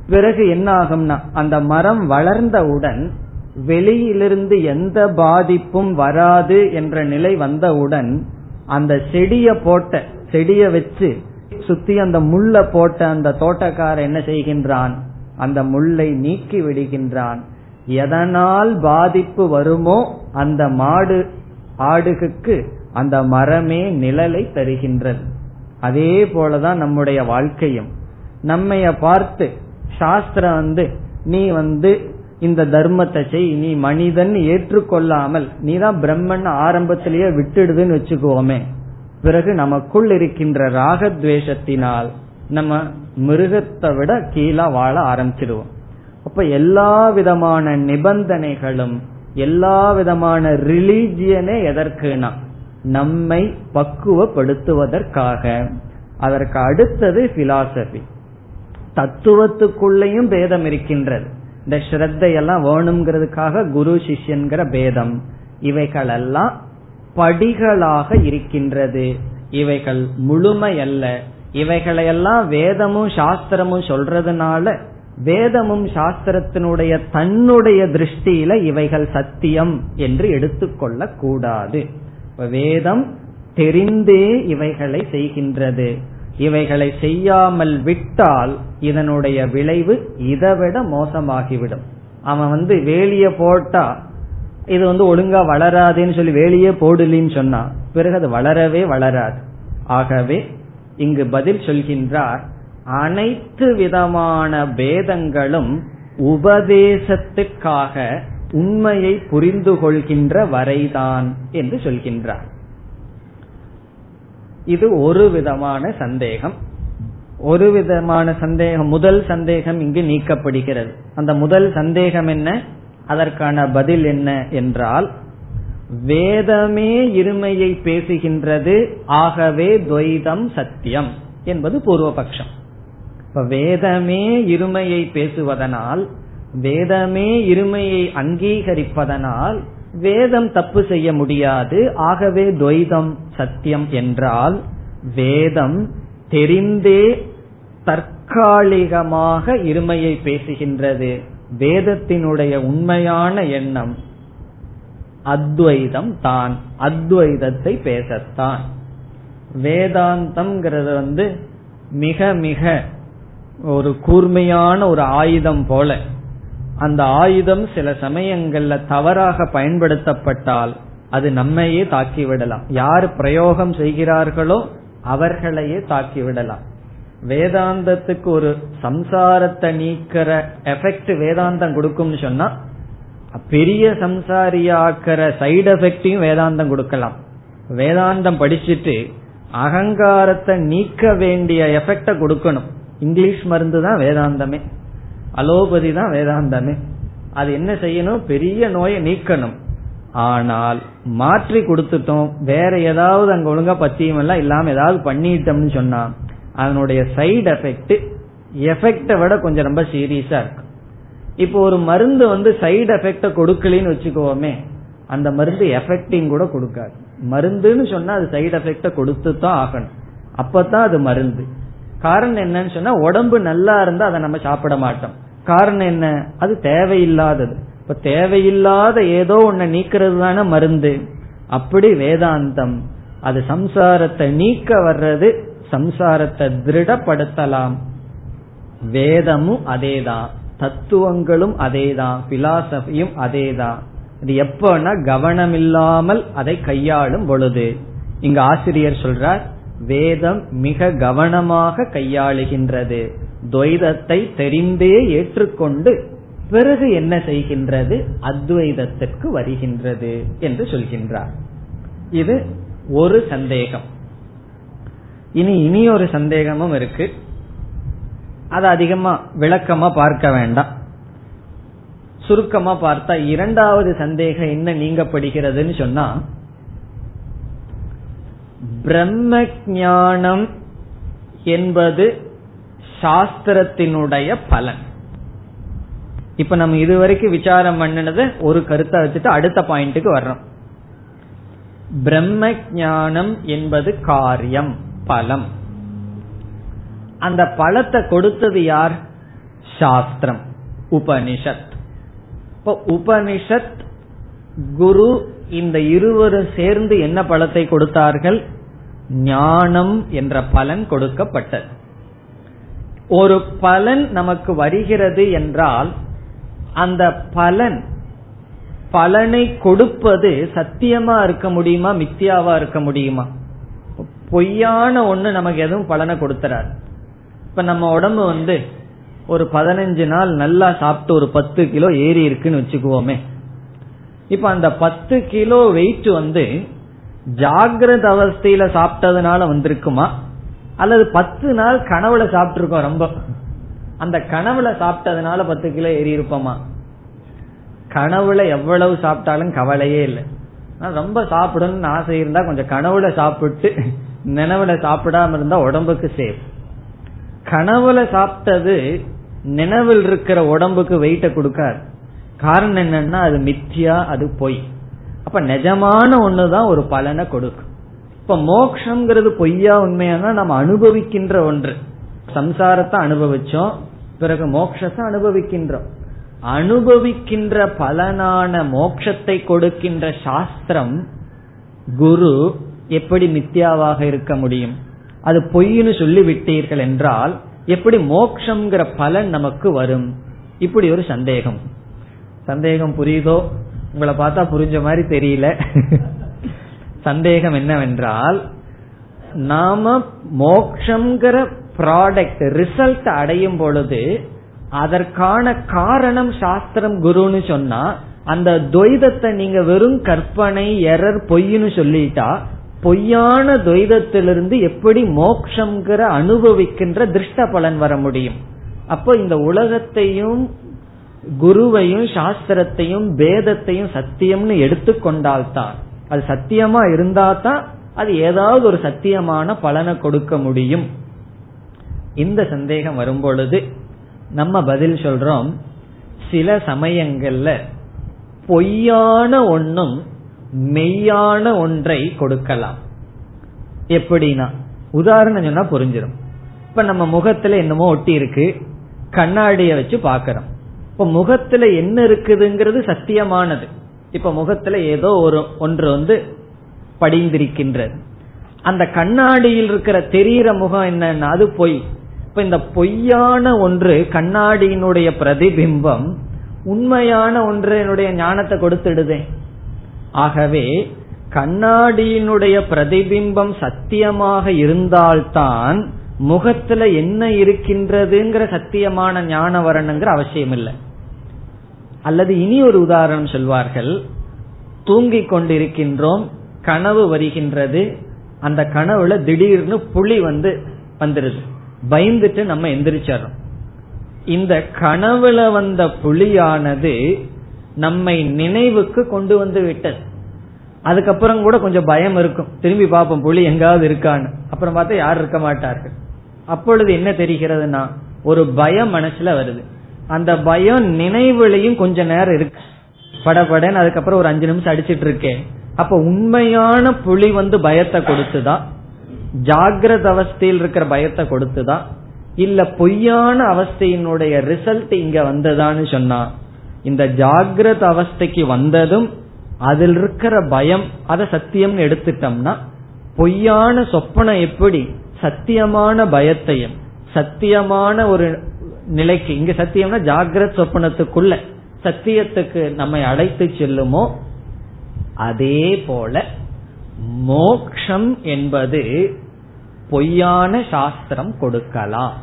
பிறகு என்ன ஆகும்னா அந்த மரம் வளர்ந்தவுடன் வெளியிலிருந்து எந்த பாதிப்பும் வராது என்ற நிலை வந்தவுடன் அந்த செடிய போட்ட செடிய வச்சு சுத்தி அந்த முள்ள போட்ட அந்த தோட்டக்காரர் என்ன செய்கின்றான்? அந்த முள்ளை நீக்கி விடுகின்றான். எதனால் பாதிப்பு வருமோ அந்த மாடு ஆடுகளுக்கு அந்த மரமே நிழலை தருகின்றது. அதே போலதான் நம்முடைய வாழ்க்கையும். நம்மைய பார்த்து சாஸ்திரம் வந்து நீ வந்து இந்த தர்மத்தை செய் நீ மனிதன் ஏற்றுக்கொள்ளாமல் நீ தான் பிரம்மன் ஆரம்பத்திலேயே விட்டுடுதுன்னு வச்சுக்கோமே. பிறகு நமக்குள் இருக்கின்ற ராகத்வேஷத்தினால் நம்ம மிருகத்தை விட கீழே வாழ ஆரம்பிச்சிடுவோம். அப்ப எல்லா விதமான நிபந்தனைகளும் எல்லா விதமான ரிலீஜியனே எதற்குனா நம்மை பக்குவப்படுத்துவதற்காக. அதற்கு அடுத்தது பிலாசபி தத்துவத்துக்குள்ளேயும் பேதம் இருக்கின்றது. இந்த ஸ்ரத்தையெல்லாம் வேணுங்கிறதுக்காக குரு சிஷ்யன்கிற பேதம். இவைகளெல்லாம் படிகளாக இருக்கின்றது. இவைகள் முழுமையல்ல. இவைகளையெல்லாம் வேதமும் சாஸ்திரமும் சொல்றதுனால வேதமும் சாஸ்திரத்தினுடைய தன்னுடைய திருஷ்டியில இவைகள் சத்தியம் என்று எடுத்துக்கொள்ள கூடாது வேதம் தெரிந்தே இவைகளை செய்கின்றது. இவைகளை செய்யாமல் விட்டால் இதனுடைய விளைவு இதைவிட மோசமாகிவிடும். அவன் வந்து வேலிய போட்டா இது வந்து ஒழுங்கா வளராதுன்னு சொல்லி வேலியே போடலின்னு சொன்னா பிறகு அது வளரவே வளராது. ஆகவே இங்கு பதில் சொல்கின்றார் அனைத்து விதமான பேதங்களும் உபதேசத்துக்காக உண்மையை புரிந்து கொள்கின்ற வரைதான் என்று சொல்கின்றார். இது ஒரு விதமான சந்தேகம். ஒரு விதமான சந்தேகம் முதல் சந்தேகம் இங்கு நீக்கப்படுகிறது. அந்த முதல் சந்தேகம் என்ன? அதற்கான பதில் என்ன என்றால் வேதமே இருமையை பேசுகின்றது ஆகவே துவைதம் சத்தியம் என்பது பூர்வபக்ஷம். இப்ப வேதமே இருமையை பேசுவதனால் வேதமே இருமையை அங்கீகரிப்பதனால் வேதம் தப்பு செய்ய முடியாது. ஆகவே துவைதம் சத்தியம் என்றால் வேதம் தெரிந்தே தற்காலிகமாக இருமையை பேசுகின்றது. வேதத்தினுடைய உண்மையான எண்ணம் அத்வைதம் தான். அத்வைதத்தை பேசத்தான். வேதாந்தம் வந்து மிக மிக ஒரு கூர்மையான ஒரு ஆயுதம் போல. அந்த ஆயுதம் சில சமயங்கள்ல தவறாக பயன்படுத்தப்பட்டால் அது நம்மையே தாக்கிவிடலாம். யார் பிரயோகம் செய்கிறார்களோ அவர்களையே தாக்கிவிடலாம். வேதாந்தத்துக்கு ஒரு சம்சாரத்தை நீக்கிற எஃபெக்ட் வேதாந்தம் கொடுக்கும்னு சொன்னா பெரிய சம்சாரியாக்கிற சைடு எஃபெக்டையும் வேதாந்தம் கொடுக்கலாம். வேதாந்தம் படிச்சுட்டு அகங்காரத்தை நீக்க வேண்டிய எஃபெக்ட கொடுக்கணும். இங்கிலீஷ் மருந்து தான் வேதாந்தமே. அலோபதி தான் வேதாந்தமே. அது என்ன செய்யணும்? பெரிய நோயை நீக்கணும். ஆனால் மாற்றி கொடுத்துட்டோம். வேற ஏதாவது அங்க ஒழுங்கா பத்தியம் எல்லாம் இல்லாம ஏதாவது பண்ணிட்டோம்னு சொன்னா அதனுடைய சைடு எஃபெக்ட் எஃபெக்ட விட கொஞ்சம் ரொம்ப சீரியஸா இருக்கும் இப்போ ஒரு மருந்து வந்து சைடு எஃபெக்ட கொடுக்கலன்னு வச்சுக்கோமே அந்த மருந்து எஃபெக்டிங் கூட கொடுக்காது. மருந்துன்னு சொன்னா அது சைடு எஃபெக்ட கொடுத்து தான் ஆகணும். அப்பதான் அது மருந்து. காரணம் என்னன்னு சொன்னா உடம்பு நல்லா இருந்தா அதை நம்ம சாப்பிட மாட்டோம். காரணம் என்ன? அது தேவையில்லாதது. இப்ப தேவையில்லாத ஏதோ ஒன்ன நீக்கிறது தானே மருந்து. அப்படி வேதாந்தம். அது சம்சாரத்தை நீக்க வர்றது சம்சாரத்தை திருடப்படுத்தலாம். வேதமும் அதேதான் தத்துவங்களும் அதேதான் பிலாசபியும் அதேதான் இது எப்பன்னா கவனம் இல்லாமல் அதை கையாளும் பொழுது. இங்க ஆசிரியர் சொல்றார் வேதம் மிக கவனமாக கையாளுகின்றது. துவைதத்தை தெரிந்தே ஏற்றுக்கொண்டு பிறகு என்ன செய்கின்றது? அத்வைதத்திற்கு வருகின்றது என்று சொல்கின்றார். இது ஒரு சந்தேகம். இனி இனி ஒரு சந்தேகமும் இருக்கு. அது அதிகமா விளக்கமா பார்க்க வேண்டாம். சுருக்கமா பார்த்தா இரண்டாவது சந்தேகம் என்ன நீங்கப்படுகிறதுன்னு சொன்னா பிரம்ம ஞானம் என்பது சாஸ்திரத்தினுடைய பலன். இப்ப நம்ம இதுவரைக்கும் விசாரம் பண்ணினது ஒரு கருத்தை வச்சுட்டு அடுத்த பாயிண்ட்டுக்கு வர்றோம். பிரம்ம ஞானம் என்பது காரியம் பலம். அந்த பலத்தை கொடுத்தது யார்? சாஸ்திரம் உபனிஷத். இப்போ உபனிஷத் குரு இந்த இருவரும் சேர்ந்து என்ன பலத்தை கொடுத்தார்கள்? ஞானம் என்ற பலன் கொடுக்கப்பட்டது. ஒரு பலன் நமக்கு வருகிறது என்றால் அந்த பலன் பலனை கொடுப்பது சத்தியமா இருக்க முடியுமா? மித்தியாவா இருக்க முடியுமா? பொய்யான ஒண்ணு நமக்கு எதுவும் பலனை கொடுத்துறாரு. இப்ப நம்ம உடம்பு வந்து ஒரு பதினஞ்சு நாள் நல்லா சாப்பிட்டு ஒரு பத்து கிலோ ஏறி இருக்குன்னு வச்சுக்குவோமே. இப்ப அந்த பத்து கிலோ வெயிட் வந்து ஜாகிரத அவஸ்தையில சாப்பிட்டதுனால வந்திருக்குமா? அல்லது பத்து நாள் கனவுல சாப்பிட்டுருக்கோம் ரொம்ப. அந்த கனவுல சாப்பிட்டதுனால பத்து கிலோ ஏறி இருப்போமா? கனவுல எவ்வளவு சாப்பிட்டாலும் கவலையே இல்லை. ரொம்ப சாப்பிடணும்னு ஆசை இருந்தா கொஞ்சம் கனவுல சாப்பிட்டு நினைவுல சாப்பிடாம இருந்தா உடம்புக்கு சேஃப் கனவுல சாப்பிட்டது நினைவில் இருக்கிற உடம்புக்கு வெயிட்ட கொடுக்காது. காரணம் என்னன்னா அது மித்தியா அது பொய். அப்ப நிஜமான ஒண்ணுதான் ஒரு பலனை கொடுக்கும். இப்ப மோக்ஷங்கிறது பொய்யா உண்மையானா நம்ம அனுபவிக்கின்ற ஒன்று. சம்சாரத்தை அனுபவிச்சோம் பிறகு மோக்ஷத்தை அனுபவிக்கின்றோம். அனுபவிக்கின்ற பலனான மோக்ஷத்தை கொடுக்கின்ற சாஸ்திரம் குரு எப்படி மித்யாவாக இருக்க முடியும்? அது பொய்னு சொல்லி விட்டீர்கள் என்றால் எப்படி மோக்ஷங்கிற பலன் நமக்கு வரும்? இப்படி ஒரு சந்தேகம். சந்தேகம் புரியுதோ? உங்களை பார்த்தா புரிஞ்ச மாதிரி தெரியல. சந்தேகம் என்னவென்றால் நாம மோக்ஷங்கிற ப்ராடக்ட் ரிசல்ட் அடையும் பொழுது அதற்கான காரணம் சாஸ்திரம் குருன்னு சொன்னா அந்த துவைதத்தை நீங்க வெறும் கற்பனை எரர் பொய்னு சொல்லிட்டா பொய்யான துவைதத்திலிருந்து எப்படி மோக்ஷங்கிற அனுபவிக்கின்ற திருஷ்ட பலன் வர முடியும்? அப்போ இந்த உலகத்தையும் குருவையும் சாஸ்திரத்தையும் வேதத்தையும் சத்தியம்னு எடுத்துக்கொண்டால்தான். அது சத்தியமா இருந்தா தான் அது ஏதாவது ஒரு சத்தியமான பலனை கொடுக்க முடியும். இந்த சந்தேகம் வரும் பொழுது நம்ம பதில் சொல்றோம் சில சமயங்கள்ல பொய்யான ஒன்னும் மெய்யான ஒன்றை கொடுக்கலாம். எப்படின்னா உதாரணம் சொன்னா புரிஞ்சிடும் இப்ப நம்ம முகத்துல என்னமோ ஒட்டி இருக்கு கண்ணாடிய வச்சு பாக்கிறோம் இப்ப முகத்துல என்ன இருக்குதுங்கிறது சத்தியமானது. இப்ப முகத்துல ஏதோ ஒரு ஒன்று வந்து படிந்திருக்கின்றது. அந்த கண்ணாடியில் இருக்கிற தெரிகிற முகம் என்னன்னா அது பொய். இப்ப இந்த பொய்யான ஒன்று கண்ணாடியினுடைய பிரதிபிம்பம் உண்மையான ஒன்று என்னுடைய ஞானத்தை கொடுத்துடுதே. ஆகவே கண்ணாடியினுடைய பிரதிபிம்பம் சத்தியமாக இருந்தால்தான் முகத்துல என்ன இருக்கின்றதுங்கிற சத்தியமான ஞான வரணுங்கிற அவசியம் இல்லை அல்லது இனி ஒரு உதாரணம் சொல்வார்கள். தூங்கிக் கொண்டிருக்கின்றோம் கனவு வருகின்றது அந்த கனவுல திடீர்னு புலி வந்து வந்துருது. பயந்துட்டு நம்ம எந்திரிச்சிடறோம். இந்த கனவுல வந்த புலியானது நம்மை நினைவுக்கு கொண்டு வந்து விட்டது. அதுக்கப்புறம் கூட கொஞ்சம் பயம் இருக்கும். திரும்பி பார்ப்போம் புலி எங்காவது இருக்கான்னு. அப்புறம் பார்த்தா யாரும் இருக்க மாட்டார்கள்? அப்பொழுது என்ன தெரிகிறதுனா ஒரு பயம் மனசுல வருது. அந்த பயம் நினைவுலையும் கொஞ்ச நேரம் இருக்கு. படபடன்னு அதுக்கப்புறம் ஒரு அஞ்சு நிமிஷம் அடிச்சிட்டு இருக்கேன். அப்ப உண்மையான புலி வந்து பயத்தை கொடுத்துதான் ஜாகிரத அவஸ்தையில் இருக்கிற பயத்தை கொடுத்துதான் இல்ல பொய்யான அவஸ்தையினுடைய ரிசல்ட் இங்க வந்ததான்னு சொன்னா இந்த ஜாகிரத அவஸ்தைக்கு வந்ததும் அதில் இருக்கிற பயம் அதை சத்தியம்னு எடுத்துட்டோம்னா பொய்யான சொப்பனம் எப்படி? சத்தியமான பயத்தையும் சத்தியமான ஒரு நிலைக்கு. இங்க சத்தியம்னா ஜாகிரத் சொப்பனத்துக்குள்ள சத்தியத்துக்கு நம்மை அழைத்து செல்லுமோ அதே போல மோக்ஷம் என்பது பொய்யான சாஸ்திரம் கொடுக்கலாம்.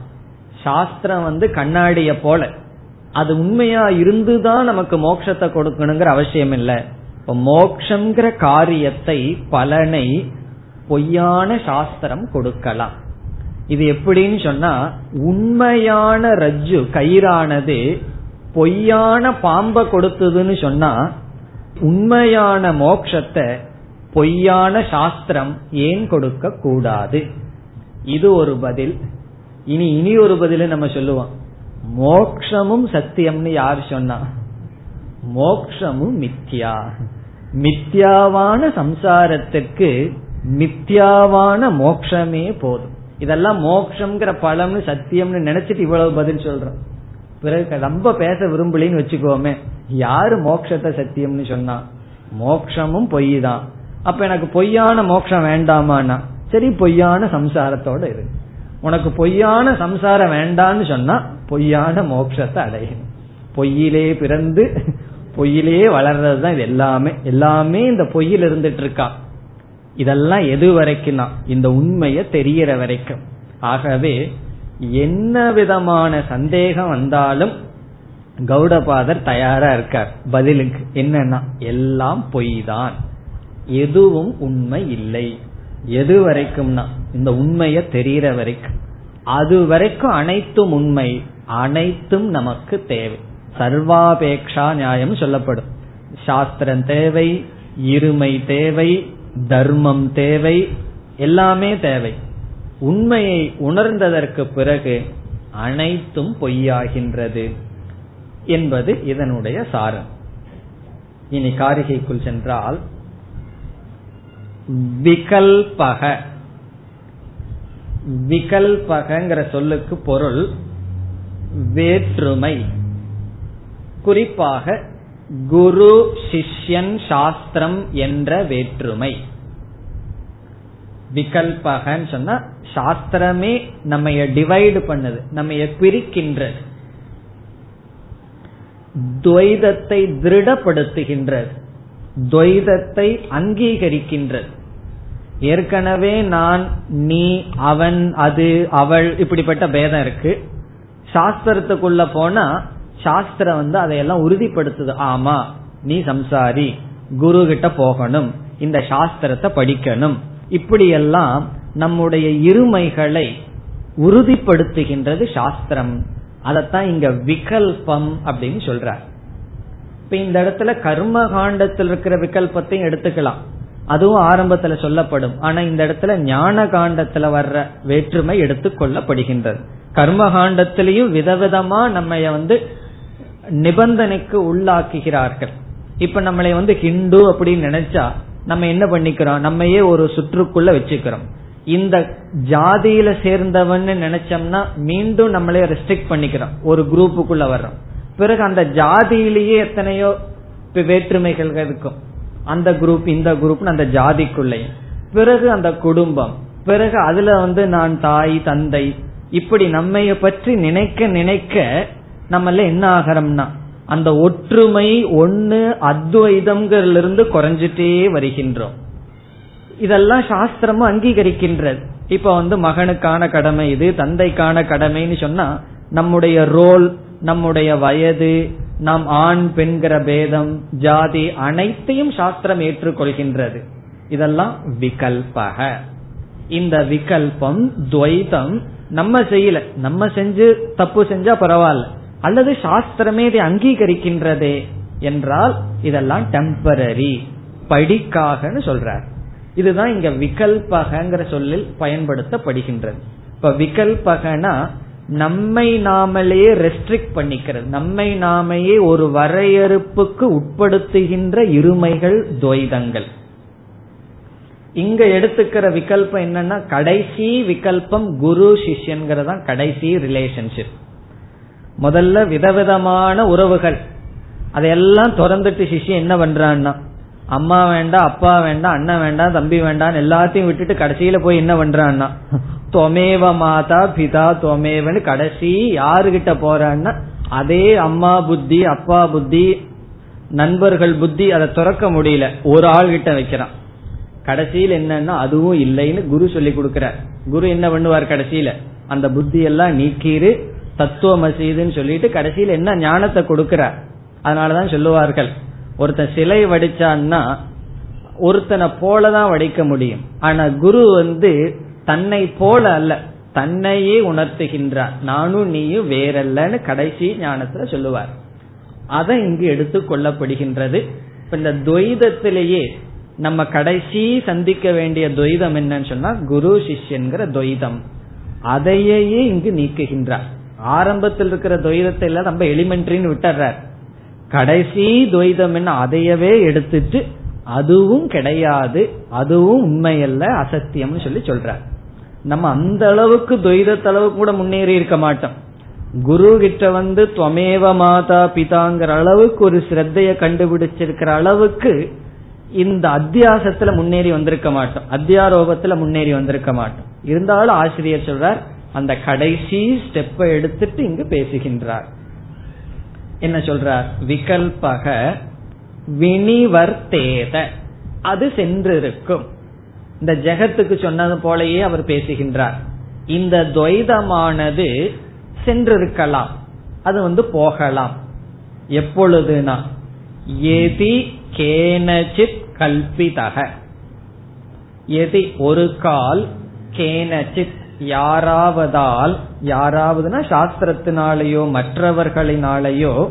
சாஸ்திரம் வந்து கண்ணாடிய போல. அது உண்மையா இருந்துதான் நமக்கு மோட்சத்தை கொடுக்கணுங்கிற அவசியம் இல்லை இப்ப மோக்ஷங்கிற காரியத்தை பலனை பொய்யான சாஸ்திரம் கொடுக்கலாம். இது எப்படின்னு சொன்னா உண்மையான ரஜ்ஜு கயிறானது பொய்யான பாம்ப கொடுத்ததுன்னு சொன்னா உண்மையான மோக்ஷத்தை பொய்யான சாஸ்திரம் ஏன் கொடுக்க கூடாது? இது ஒரு பதில். இனி இனி ஒரு பதில் நம்ம சொல்லுவோம். மோக்ஷமும் சத்தியம்னு யார் சொன்னா? மோக்ஷமும் மித்யா. மித்யாவான சம்சாரத்திற்கு மித்யாவான மோக்ஷமே போதும். இதெல்லாம் மோக்ஷங்கிற பழம்னு சத்தியம்னு நினைச்சிட்டு இவ்வளவு பதில் சொல்றோம். பிறகு ரொம்ப பேச விரும்பலின்னு வச்சுக்கோமே யாரு மோக்ஷத்தை சத்தியம்னு சொன்னா? மோக்ஷமும் பொய் தான் அப்ப எனக்கு பொய்யான மோக்ஷம் வேண்டாமான்னா? சரி பொய்யான சம்சாரத்தோட இரு. உனக்கு பொய்யான சம்சாரம் வேண்டான்னு சொன்னா பொய்யான மோட்சத்தை அடையணும் பொய்யிலே பிறந்து பொய்யிலே வளர்றது தான் இது எல்லாமே. எல்லாமே இந்த பொய்யில் இருந்துட்டு இருக்கான் இதெல்லாம் எது வரைக்கும்னா இந்த உண்மையை தெரிகிற வரைக்கும். ஆகவே என்ன விதமான சந்தேகம் வந்தாலும் கௌடபாதர் தயாரா இருக்கார். பதிலுக்கு என்னன்னா எல்லாம் பொய் தான் எதுவும் உண்மை இல்லை. எது வரைக்கும்னா இந்த உண்மைய தெரிகிற வரைக்கும். அது வரைக்கும் அனைத்தும் உண்மை. அனைத்தும் நமக்கு தேவை. சர்வாபேக்ஷா நியாயம் சொல்லப்படும். சாஸ்திரம் தேவை இருமை தேவை தர்மம் தேவை எல்லாமே தேவை. உண்மையை உணர்ந்ததற்கு பிறகு அனைத்தும் பொய்யாகின்றது என்பது இதனுடைய சாரம். இனி காரிகைக்குள் சென்றால் விகல்பக. விகல்பகங்கிற சொல்லுக்கு பொருள் வேற்றுமை. குறிப்பாக குரு சிஷ்யன் சாஸ்திரம் என்ற வேற்றுமை. விகல்பகன்னு சொன்னா சாஸ்திரமே நம்ம டிவைடு பண்ணுது நம்ம பிரிக்கின்றது. துவைதத்தை திருடப்படுத்துகின்றது துவைதத்தை அங்கீகரிக்கின்றது. ஏற்கனவே நான் நீ அவன் அது அவள் இப்படிப்பட்ட பேதம் இருக்கு. சாஸ்திரத்துக்குள்ள போனா சாஸ்திரம் வந்து அதையெல்லாம் உறுதிப்படுத்துது. ஆமா நீ சம்சாரி குரு கிட்ட போகணும் இந்த சாஸ்திரத்தை படிக்கணும். இப்படியெல்லாம் நம்முடைய இருமைகளை உறுதிப்படுத்துகின்றது சாஸ்திரம். அதத்தான் இங்க விகல்பம் அப்படின்னு சொல்றார். இப்ப இந்த இடத்துல கர்ம காண்டத்தில் இருக்கிற விகல்பத்தையும் எடுத்துக்கலாம். அதுவும் ஆரம்பத்துல சொல்லப்படும். ஆனா இந்த இடத்துல ஞான காண்டத்துல வர்ற வேற்றுமை எடுத்துக்கொள்ளப்படுகின்றது கர்ம காண்டத்திலையும் விதவிதமா நம்ம வந்து நிபந்தனைக்கு உள்ளாக்குகிறார்கள். இப்ப நம்மளை வந்து ஹிந்து அப்படின்னு நினைச்சா நம்ம என்ன பண்ணிக்கிறோம்? நம்மையே ஒரு சுற்றுக்குள்ள வச்சுக்கிறோம். இந்த ஜாதியில சேர்ந்தவன் நினைச்சோம்னா மீண்டும் நம்மளே ரெஸ்ட்ரிக்ட் பண்ணிக்கிறோம். ஒரு குரூப்புக்குள்ள வர்றோம். பிறகு அந்த ஜாதியிலேயே எத்தனையோ வேற்றுமைகள் இருக்கும். அந்த குரூப் இந்த குரூப் அந்த ஜாதிக்குள்ளேயும் பிறகு அந்த குடும்பம். பிறகு அதுல வந்து நான் தாய் தந்தை. இப்படி நம்மைய பற்றி நினைக்க நினைக்க நம்மள என்ன ஆகிறோம்னா அந்த ஒற்றுமை ஒன்னு அத்வைதம்ங்கிறதுல இருந்து குறைஞ்சிட்டே வருகின்றோம். இதெல்லாம் சாஸ்திரமும் அங்கீகரிக்கின்றது. இப்ப வந்து மகனுக்கான கடமை இது தந்தைக்கான கடமைன்னு சொன்னா நம்முடைய ரோல் நம்முடைய வயது நாம் ஆண் பெண்கிற பேதம் ஜாதி அனைத்தையும் சாஸ்திரம் ஏற்றுக்கொள்கின்றது. இதெல்லாம் விகல்பக. இந்த விகல்பம் துவைதம் நம்ம செய்யல. நம்ம செஞ்சு தப்பு செஞ்சா பரவாயில்ல. அல்லது சாஸ்திரமே இதை அங்கீகரிக்கின்றதே என்றால் இதெல்லாம் டெம்பரரி படிக்காகன்னு சொல்றார். இதுதான் இங்க விகல்பகங்கிற சொல்லில் பயன்படுத்தப்படுகின்றது. இப்ப விகல்பகனா நம்மை நாமலே ரெஸ்ட்ரிக்ட் பண்ணிக்கிறது. நம்மை நாமையே ஒரு வரையறுப்புக்கு உட்படுத்துகின்ற இருமைகள் துவைதங்கள். இங்க எடுத்துக்கிற விகல்பம் என்னன்னா கடைசி விகல்பம் குரு சிஷ்யன்கிறதா கடைசி ரிலேஷன்ஷிப் முதல்ல விதவிதமான உறவுகள். அதையெல்லாம் திறந்துட்டு சிஷ்யம் என்ன பண்றான்னா அம்மா வேண்டாம் அப்பா வேண்டாம் அண்ணன் வேண்டாம் தம்பி வேண்டாம் எல்லாத்தையும் விட்டுட்டு கடைசியில போய் என்ன பண்றான்னா தொமேவ மாதா பிதா தொமேவன்னு கடைசி யாருகிட்ட போறான்னா அதே அம்மா புத்தி அப்பா புத்தி நண்பர்கள் புத்தி அதை துறக்க முடியல. ஒரு ஆள் கிட்ட வைக்கிறான். கடைசியில் என்னன்னா அதுவும் இல்லைன்னு குரு சொல்லி கொடுக்கிறார். குரு என்ன பண்ணுவார் கடைசியில? அந்த புத்தி எல்லாம் நீக்கிரு தத்துவ மசீதுன்னு சொல்லிட்டு கடைசியில் என்ன ஞானத்தை கொடுக்கிறார் அதனாலதான் சொல்லுவார்கள் ஒருத்தன் சிலை வடிச்சான்னா ஒருத்தனை போலதான் வடிக்க முடியும். ஆனா குரு வந்து தன்னை போல அல்ல தன்னையே உணர்த்துகின்றார். நானும் நீயும் வேறல்லன்னு கடைசி ஞானத்துல சொல்லுவார். அதை இங்கு எடுத்து கொள்ளப்படுகின்றது. இந்த துவைதத்திலேயே நம்ம கடைசி சந்திக்க வேண்டிய துவைதம் என்னன்னு சொன்னா குரு சிஷ்யன்கிற துவைதம். அதையே இங்கு நீக்குகின்றார். ஆரம்பத்தில் இருக்கிற துவைதத்தை எல்லாம் ரொம்ப எலிமெண்ட்ரின்னு விட்டுறார். கடைசி துவைதம் என்ன? அதையவே எடுத்துட்டு அதுவும் கிடையாது அதுவும் உண்மையல்ல அசத்தியம்னு சொல்லி சொல்றார். நம்ம அந்த அளவுக்கு துவைதத்தளவு கூட முன்னேறி இருக்க மாட்டோம். குரு கிட்ட வந்து துவமேவ மாதா பிதாங்கிற அளவுக்கு ஒரு சிரத்தைய கண்டுபிடிச்சிருக்கிற அளவுக்கு இந்த அத்தியாசத்துல முன்னேறி வந்திருக்க மாட்டோம். அத்தியாரோபத்துல முன்னேறி வந்திருக்க மாட்டோம். இருந்தாலும் ஆசிரியர் சொல்றார் அந்த கடைசி ஸ்டெப்பை எடுத்துட்டு இங்கு பேசுகின்றார். என்ன சொல்றார்? விகல்பக வினிவர்த்தேத. அது சென்றிருக்கும். இந்த ஜெகத்துக்கு சொன்னது போலயே அவர் பேசுகின்றார். இந்த துவைதமானது சென்றிருக்கலாம். அது வந்து போகலாம். எப்பொழுதுனா? எதி கேனச்சித் கல்பிதக. எதி ஒரு கால் கேனச்சித் யாராவதால் யாராவதுனா சாஸ்திரத்தினாலேயோ மற்றவர்களினாலேயோ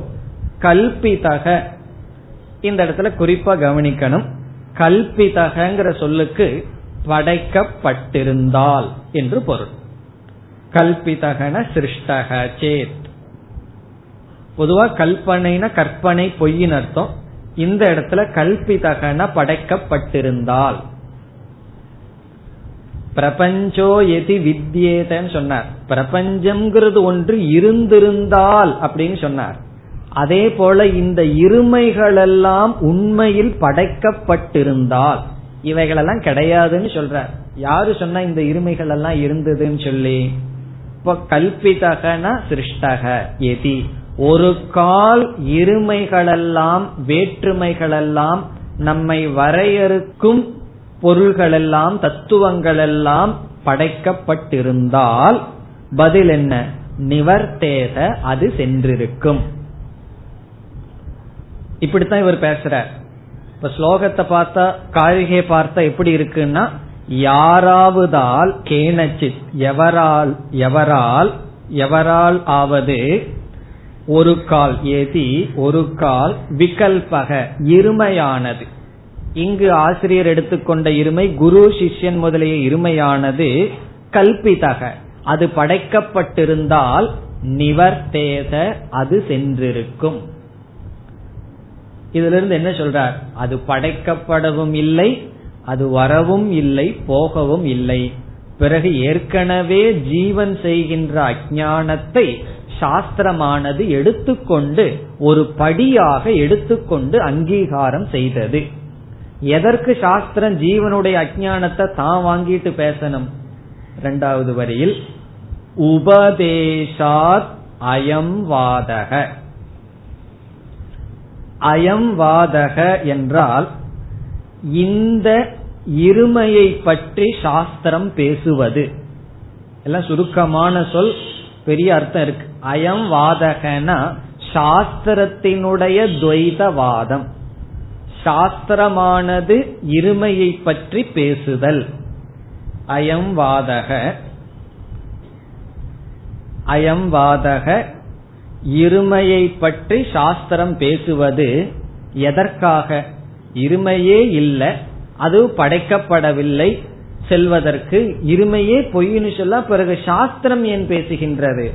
கல்பிதக. இந்த இடத்துல குறிப்பா கவனிக்கணும். கல்பிதகங்கிற சொல்லுக்கு படைக்கப்பட்டிருந்தால் என்று பொருள். கல்பிதகன சிருஷ்டக சேத். பொதுவா கல்பனைனா கற்பனை பொய்யின் அர்த்தம். இந்த இடத்துல கல்பிதகன படைக்கப்பட்டிருந்தால். பிரபஞ்சோ எதி வித்யேதன்னு சொன்னார். பிரபஞ்சம்ங்கிறது ஒன்று இருந்திருந்தால் அப்படின்னு சொன்னார். அதே போல இந்த இருமைகளெல்லாம் உண்மையில் படைக்கப்பட்டிருந்தால் இவைகளெல்லாம் கிடையாதுன்னு சொல்றார். யாரு சொன்னா இந்த இருமைகள் எல்லாம் இருந்ததுன்னு சொல்லி? இப்போ கல்பிதகனா சிருஷ்டக எதி. ஒரு கால் இருமைகளெல்லாம் வேற்றுமைகளெல்லாம் நம்மை வரையறுக்கும் பொருள்களெல்லாம் தத்துவங்களெல்லாம் படைக்கப்பட்டிருந்தால் பதில் என்ன? நிவர்த்தேத அது சென்றிருக்கும். இப்படித்தான் இவர் பேசுறார். இப்ப ஸ்லோகத்தை பார்த்தா காரிகை பார்த்தா எப்படி இருக்குன்னா யாராவதால் கேனச்சித் எவரால் எவரால் எவரால் ஆவது ஒரு கால் ஏதி ஒரு கால் விகல்பக இருமையானது. இங்கு ஆசிரியர் எடுத்துக்கொண்ட இருமை குரு சிஷ்யன் முதலிய இருமையானது கல்பிதக அது படைக்கப்பட்டிருந்தால் நிவர்த்தேத அது சென்றிருக்கும். இதுல இருந்து என்ன சொல்றார்? அது படைக்கப்படவும் இல்லை அது வரவும் இல்லை போகவும் இல்லை. பிறகு ஏற்கனவே ஜீவன் செய்கின்ற அஜானத்தை சாஸ்திரமானது எடுத்துக்கொண்டு ஒரு படியாக எடுத்துக்கொண்டு அங்கீகாரம் செய்தது. எதற்கு சாஸ்திரம் ஜீவனுடைய அஜானத்தை தான் வாங்கிட்டு பேசணும்? இரண்டாவது வரியில் உபதேசாத் அயம் வாதக. அயம் வாதக என்றால் இந்த இருமையை பற்றி சாஸ்திரம் பேசுவது. எல்லாம் சுருக்கமான சொல் பெரிய அர்த்தம் இருக்கு. அயம் வாதகனா சாஸ்திரத்தினுடைய துவைதவாதம். சாஸ்திரமானது இருமையை பற்றி பேசுதல். அயம் வாதக அயம் வாதக இருமையை பற்றி சாஸ்திரம் பேசுவது எதற்காக? இருமையே இல்லை அது படைக்கப்படவில்லை செல்வதற்கு. இருமையே பொய்னு சொல்ல பிறகு சாஸ்திரம் ஏன் பேசுகின்றது?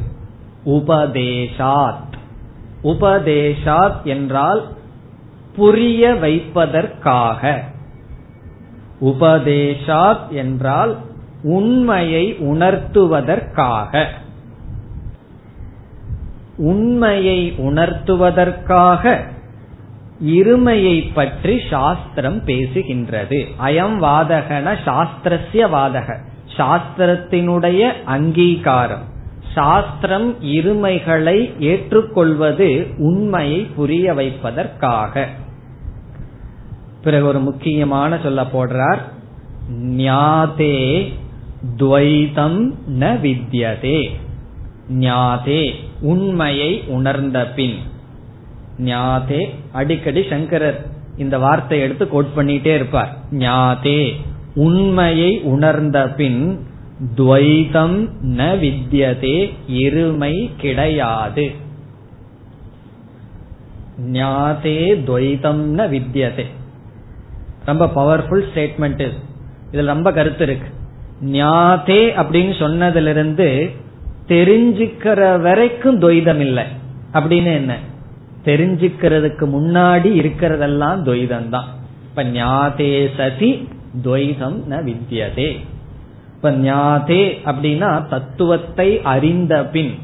உபதேசாத் உபதேசாத் என்றால் புரிய வைப்பதற்காக. உபதேசாத் என்றால் உண்மையை உணர்த்துவதற்காக. உண்மையை உணர்த்துவதற்காக இருமையை பற்றி சாஸ்திரம் பேசுகின்றது. அயம் வாதகன சாஸ்திரஸ்ய வாதக. சாஸ்திரத்தினுடைய அங்கீகாரம். சாஸ்திரம் இருமைகளை ஏற்றுக்கொள்வது உண்மையை புரிய வைப்பதற்காக. பிறகு ஒரு முக்கியமான சொல்ல போடுறார் ஞாதே துவைதம் ந வித்யதே. ஞாதே உண்மையை உணர்ந்த பின். ஞாதே அடிக்கடி சங்கரர் இந்த வார்த்தை எடுத்து கோட் பண்ணிட்டே இருப்பார். ஞாதே உண்மையை உணர்ந்த பின் துவைதம் ந வித்யதே இருமை கிடையாது. ஞாதே துவைதம் ந வித்யதே. ரொம்ப பவர்ஃபுல் ஸ்டேட்மெண்ட் இதுல ரொம்ப கருத்து இருக்கு. ஞாதே அப்படின்னு சொன்னதிலிருந்து தெரிஞ்சுக்கிற வரைக்கும் துவைதம் இல்லை அப்படின்னு என்ன? தெரிஞ்சுக்கிறதுக்கு முன்னாடி இருக்கிறதெல்லாம் துவைதம் தான் இப்ப ஞாதே சதி துவைதம் ந வித்யதே. இப்ப ஞாதே அப்படின்னா தத்துவத்தை அறிந்த பின்.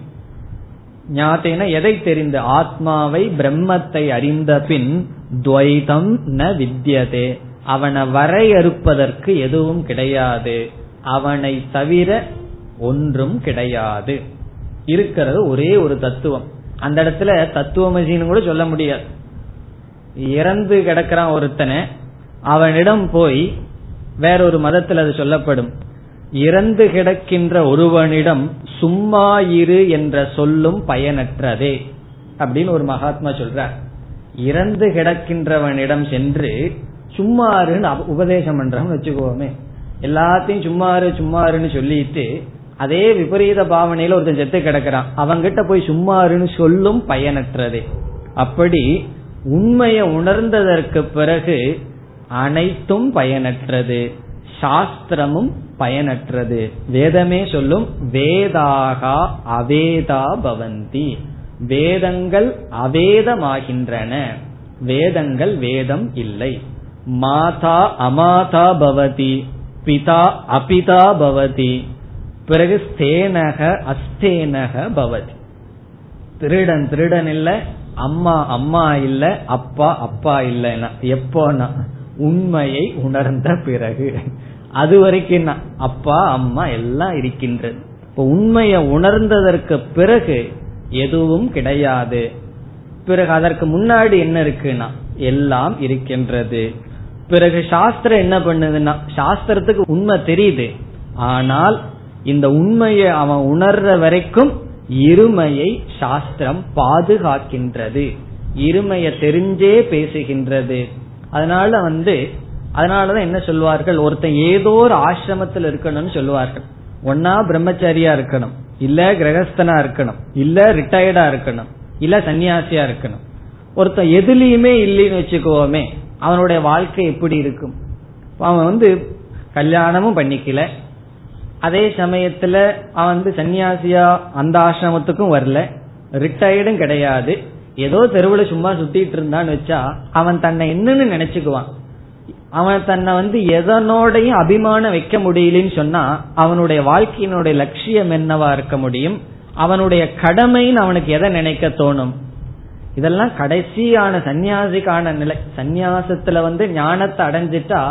ஞாத்தேன எதை தெரிந்த? ஆத்மாவை பிரம்மத்தை அறிந்த பின் துவைதம் ந வித்தியதே அவனை வரையறுப்பதற்கு எதுவும் கிடையாது. அவனை தவிர ஒன்றும் கிடையாது. இருக்கிறது ஒரே ஒரு தத்துவம். அந்த இடத்துல தத்துவமசின்னு கூட சொல்ல முடியாது. இறந்து கிடக்கிறான் ஒருத்தனை. அவனிடம் போய் வேறொரு மதத்தில் அது சொல்லப்படும். இறந்து கிடக்கின்ற ஒருவனிடம் சும்மா இரு என்ற சொல்லும் பயனற்றதே அப்படின்னு ஒரு மகாத்மா சொல்றார். இறந்து கிடக்கின்றவனிடம் சென்று சும்மாருன்னு உபதேசம் பண்றோம்னு வச்சுக்கோமே. எல்லாத்தையும் சும்மாரு சும்மாருன்னு சொல்லிட்டு அதே விபரீத பாவனையில ஒருத்தன் செத்து கிடக்கிறான். அவங்கிட்ட போய் சும்மாருன்னு சொல்லும் பயனற்றதே. அப்படி உண்மையை உணர்ந்ததற்கு பிறகு அனைத்தும் பயனற்றது. சாஸ்திரமும் பயனற்றது. வேதமே சொல்லும் வேதாகா அவேதா பவந்தி. வேதங்கள் அவேதமாகின்றன. வேதங்கள் வேதம் இல்லை. மாதா அமாதா பவதி பிதா அபிதா பவதி பிறகு ஸ்தேனக அஸ்தேனக பவதி. திருடன் திருடன் இல்ல அம்மா அம்மா இல்ல அப்பா அப்பா இல்லைன்னா எப்போனா உண்மையை உணர்ந்த பிறகு. அது வரைக்கும் அப்பா அம்மா எல்லாம் இருக்கின்றது. இப்ப உண்மையை உணர்ந்ததற்கு பிறகு எதுவும் கிடையாது. பிறகு அதற்கு முன்னாடி என்ன இருக்குன்னா எல்லாம் இருக்கின்றது. பிறகு சாஸ்திரம் என்ன பண்ணுதுன்னா சாஸ்திரத்துக்கு உண்மை தெரியுது. ஆனால் இந்த உண்மையை அவன் உணர்ற வரைக்கும் இருமையை சாஸ்திரம் பாதுகாக்கின்றது. இருமையை தெரிஞ்சே பேசுகின்றது. அதனால வந்து அதனாலதான் என்ன சொல்வார்கள்? ஒருத்தன் ஏதோ ஒரு ஆசிரமத்தில் இருக்கணும்னு சொல்லுவார்கள் ஒன்னா பிரம்மச்சாரியா இருக்கணும். இல்ல கிரகஸ்தனா இருக்கணும். இல்ல ரிட்டையர்டா இருக்கணும். இல்ல சன்னியாசியா இருக்கணும். ஒருத்தன் எதுலயுமே இல்லைன்னு வச்சுக்கோமே அவனுடைய வாழ்க்கை எப்படி இருக்கும்? அவன் வந்து கல்யாணமும் பண்ணிக்கல. அதே சமயத்துல அவன் வந்து சன்னியாசியா அந்த ஆசிரமத்துக்கும் வரல. ரிட்டையர்டும் கிடையாது. ஏதோ தெருவில் சும்மா சுத்திட்டு இருந்தான்னு வச்சா அவன் தன்னை என்னன்னு நினைச்சுக்குவான். அவன் தன்னை வந்து எதனோடையும் அபிமானம் வைக்க முடியலன்னு சொன்னா அவனுடைய வாழ்க்கையினுடைய லட்சியம் என்னவா இருக்க முடியும்? அவனுடைய கடமைன்னு அவனுக்கு எதை நினைக்க தோணும்? இதெல்லாம் கடைசியான சன்னியாசிக்கான நிலை. சந்நியாசத்துல வந்து ஞானத்தை அடைஞ்சிட்டா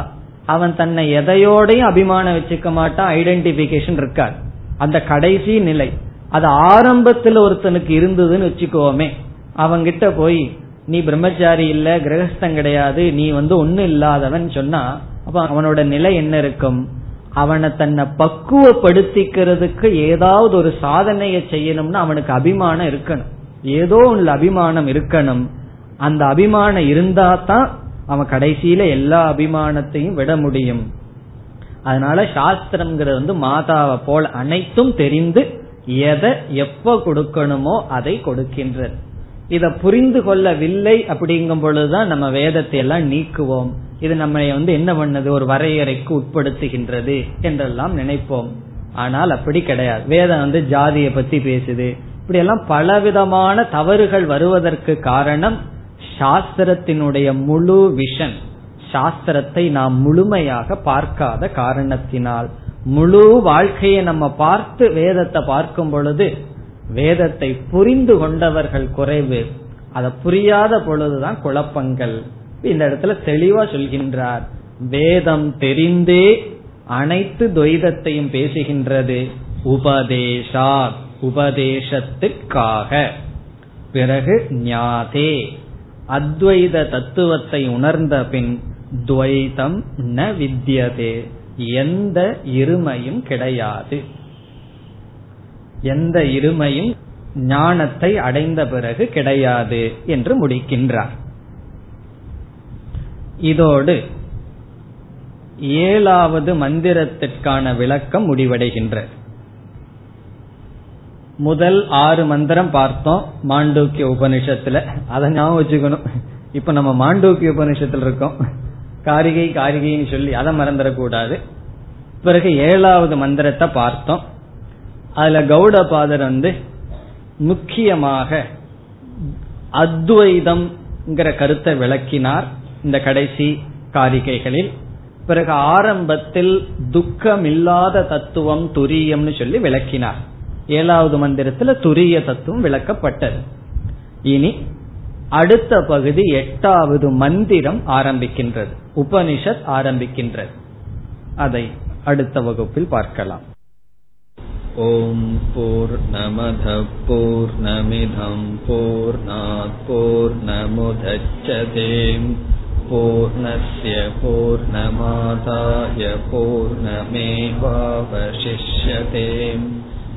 அவன் தன்னை எதையோடையும் அபிமானம் வச்சுக்க மாட்டான் ஐடென்டிபிகேஷன் இருக்கார் அந்த கடைசி நிலை. அது ஆரம்பத்துல ஒருத்தனுக்கு இருந்ததுன்னு வச்சுக்கோமே. அவங்கிட்ட போய் நீ பிரம்மச்சாரி இல்ல கிரகஸ்தம் கிடையாது நீ வந்து ஒண்ணு இல்லாதவன் சொன்னா அப்ப அவனோட நிலை என்ன இருக்கும்? அவனை தன்னை பக்குவப்படுத்திக்கிறதுக்கு ஏதாவது ஒரு சாதனையை செய்யணும்னு அவனுக்கு அபிமானம் இருக்கணும். ஏதோ உள்ள அபிமானம் இருக்கணும். அந்த அபிமானம் இருந்தா தான் அவன் கடைசியில எல்லா அபிமானத்தையும் விட முடியும். அதனால சாஸ்திரம்ங்கிறது வந்து மாதாவை போல் அனைத்தும் தெரிந்து எதை எப்ப கொடுக்கணுமோ அதை கொடுக்கின்றது. இத புரிந்து கொள்ளவில்லை அப்படிங்கும் பொழுதுதான் நம்ம வேதத்தை எல்லாம் நீக்குவோம். இது நம்ம வந்து என்ன பண்ணது? ஒரு வரையறைக்கு உட்படுத்துகின்றது என்றெல்லாம் நினைப்போம். ஆனால் அப்படி கிடையாது. வேதம் வந்து ஜாதியை பத்தி பேசுது. இப்படி எல்லாம் பலவிதமான தவறுகள் வருவதற்கு காரணம் சாஸ்திரத்தினுடைய முழு விஷன் சாஸ்திரத்தை நாம் முழுமையாக பார்க்காத காரணத்தினால். முழு வாழ்க்கையை நம்ம பார்த்து வேதத்தை பார்க்கும் பொழுது வேதத்தை புரிந்து கொண்டவர்கள் குறைவு. அதை புரியாத பொழுதுதான் குழப்பங்கள். இந்த இடத்துல தெளிவா சொல்கின்றார். வேதம் தெரிந்தே அனைத்து துவைதத்தையும் பேசுகின்றது. உபதேசா உபதேசத்திற்காக. பிறகு ஞாதே. அத்வைத தத்துவத்தை உணர்ந்த பின் துவைதம் ந வித்தியதே. எந்த இருமையும் கிடையாது. எந்த இருமையும் ஞானத்தை அடைந்த பிறகு கிடையாது என்று முடிக்கின்றார். இதோடு ஏழாவது மந்திரத்திற்கான விளக்கம் முடிவடைகின்ற முதல் ஆறு மந்திரம் பார்த்தோம் மாண்டூக்கிய உபனிஷத்துல. அதை ஞாபகம் வச்சுக்கணும். இப்ப நம்ம மாண்டூக்கிய உபனிஷத்துல இருக்கோம். காரிகை காரிகைன்னு சொல்லி அதை மறந்துடக்கூடாது. பிறகு ஏழாவது மந்திரத்தை பார்த்தோம். அதுல கௌடபாதர் வந்து முக்கியமாக அத்வைதம்ங்கிற கருத்தை விளக்கினார் இந்த கடைசி காரிகைகளில். பிறகு ஆரம்பத்தில் துக்கமில்லாத தத்துவம் துரியம்னு சொல்லி விளக்கினார். ஏழாவது மந்திரத்துல துரிய தத்துவம் விளக்கப்பட்டது இனி அடுத்த பகுதி எட்டாவது மந்திரம் ஆரம்பிக்கின்றது உபனிஷத் ஆரம்பிக்கின்றது அதை அடுத்த வகுப்பில் பார்க்கலாம் ॐ पूर्णमधपूर्णमिधं पूर्णात्पूर्णमुदच्छते पूर्णस्य पूर्णमादाय पूर्णमेवावशिष्यते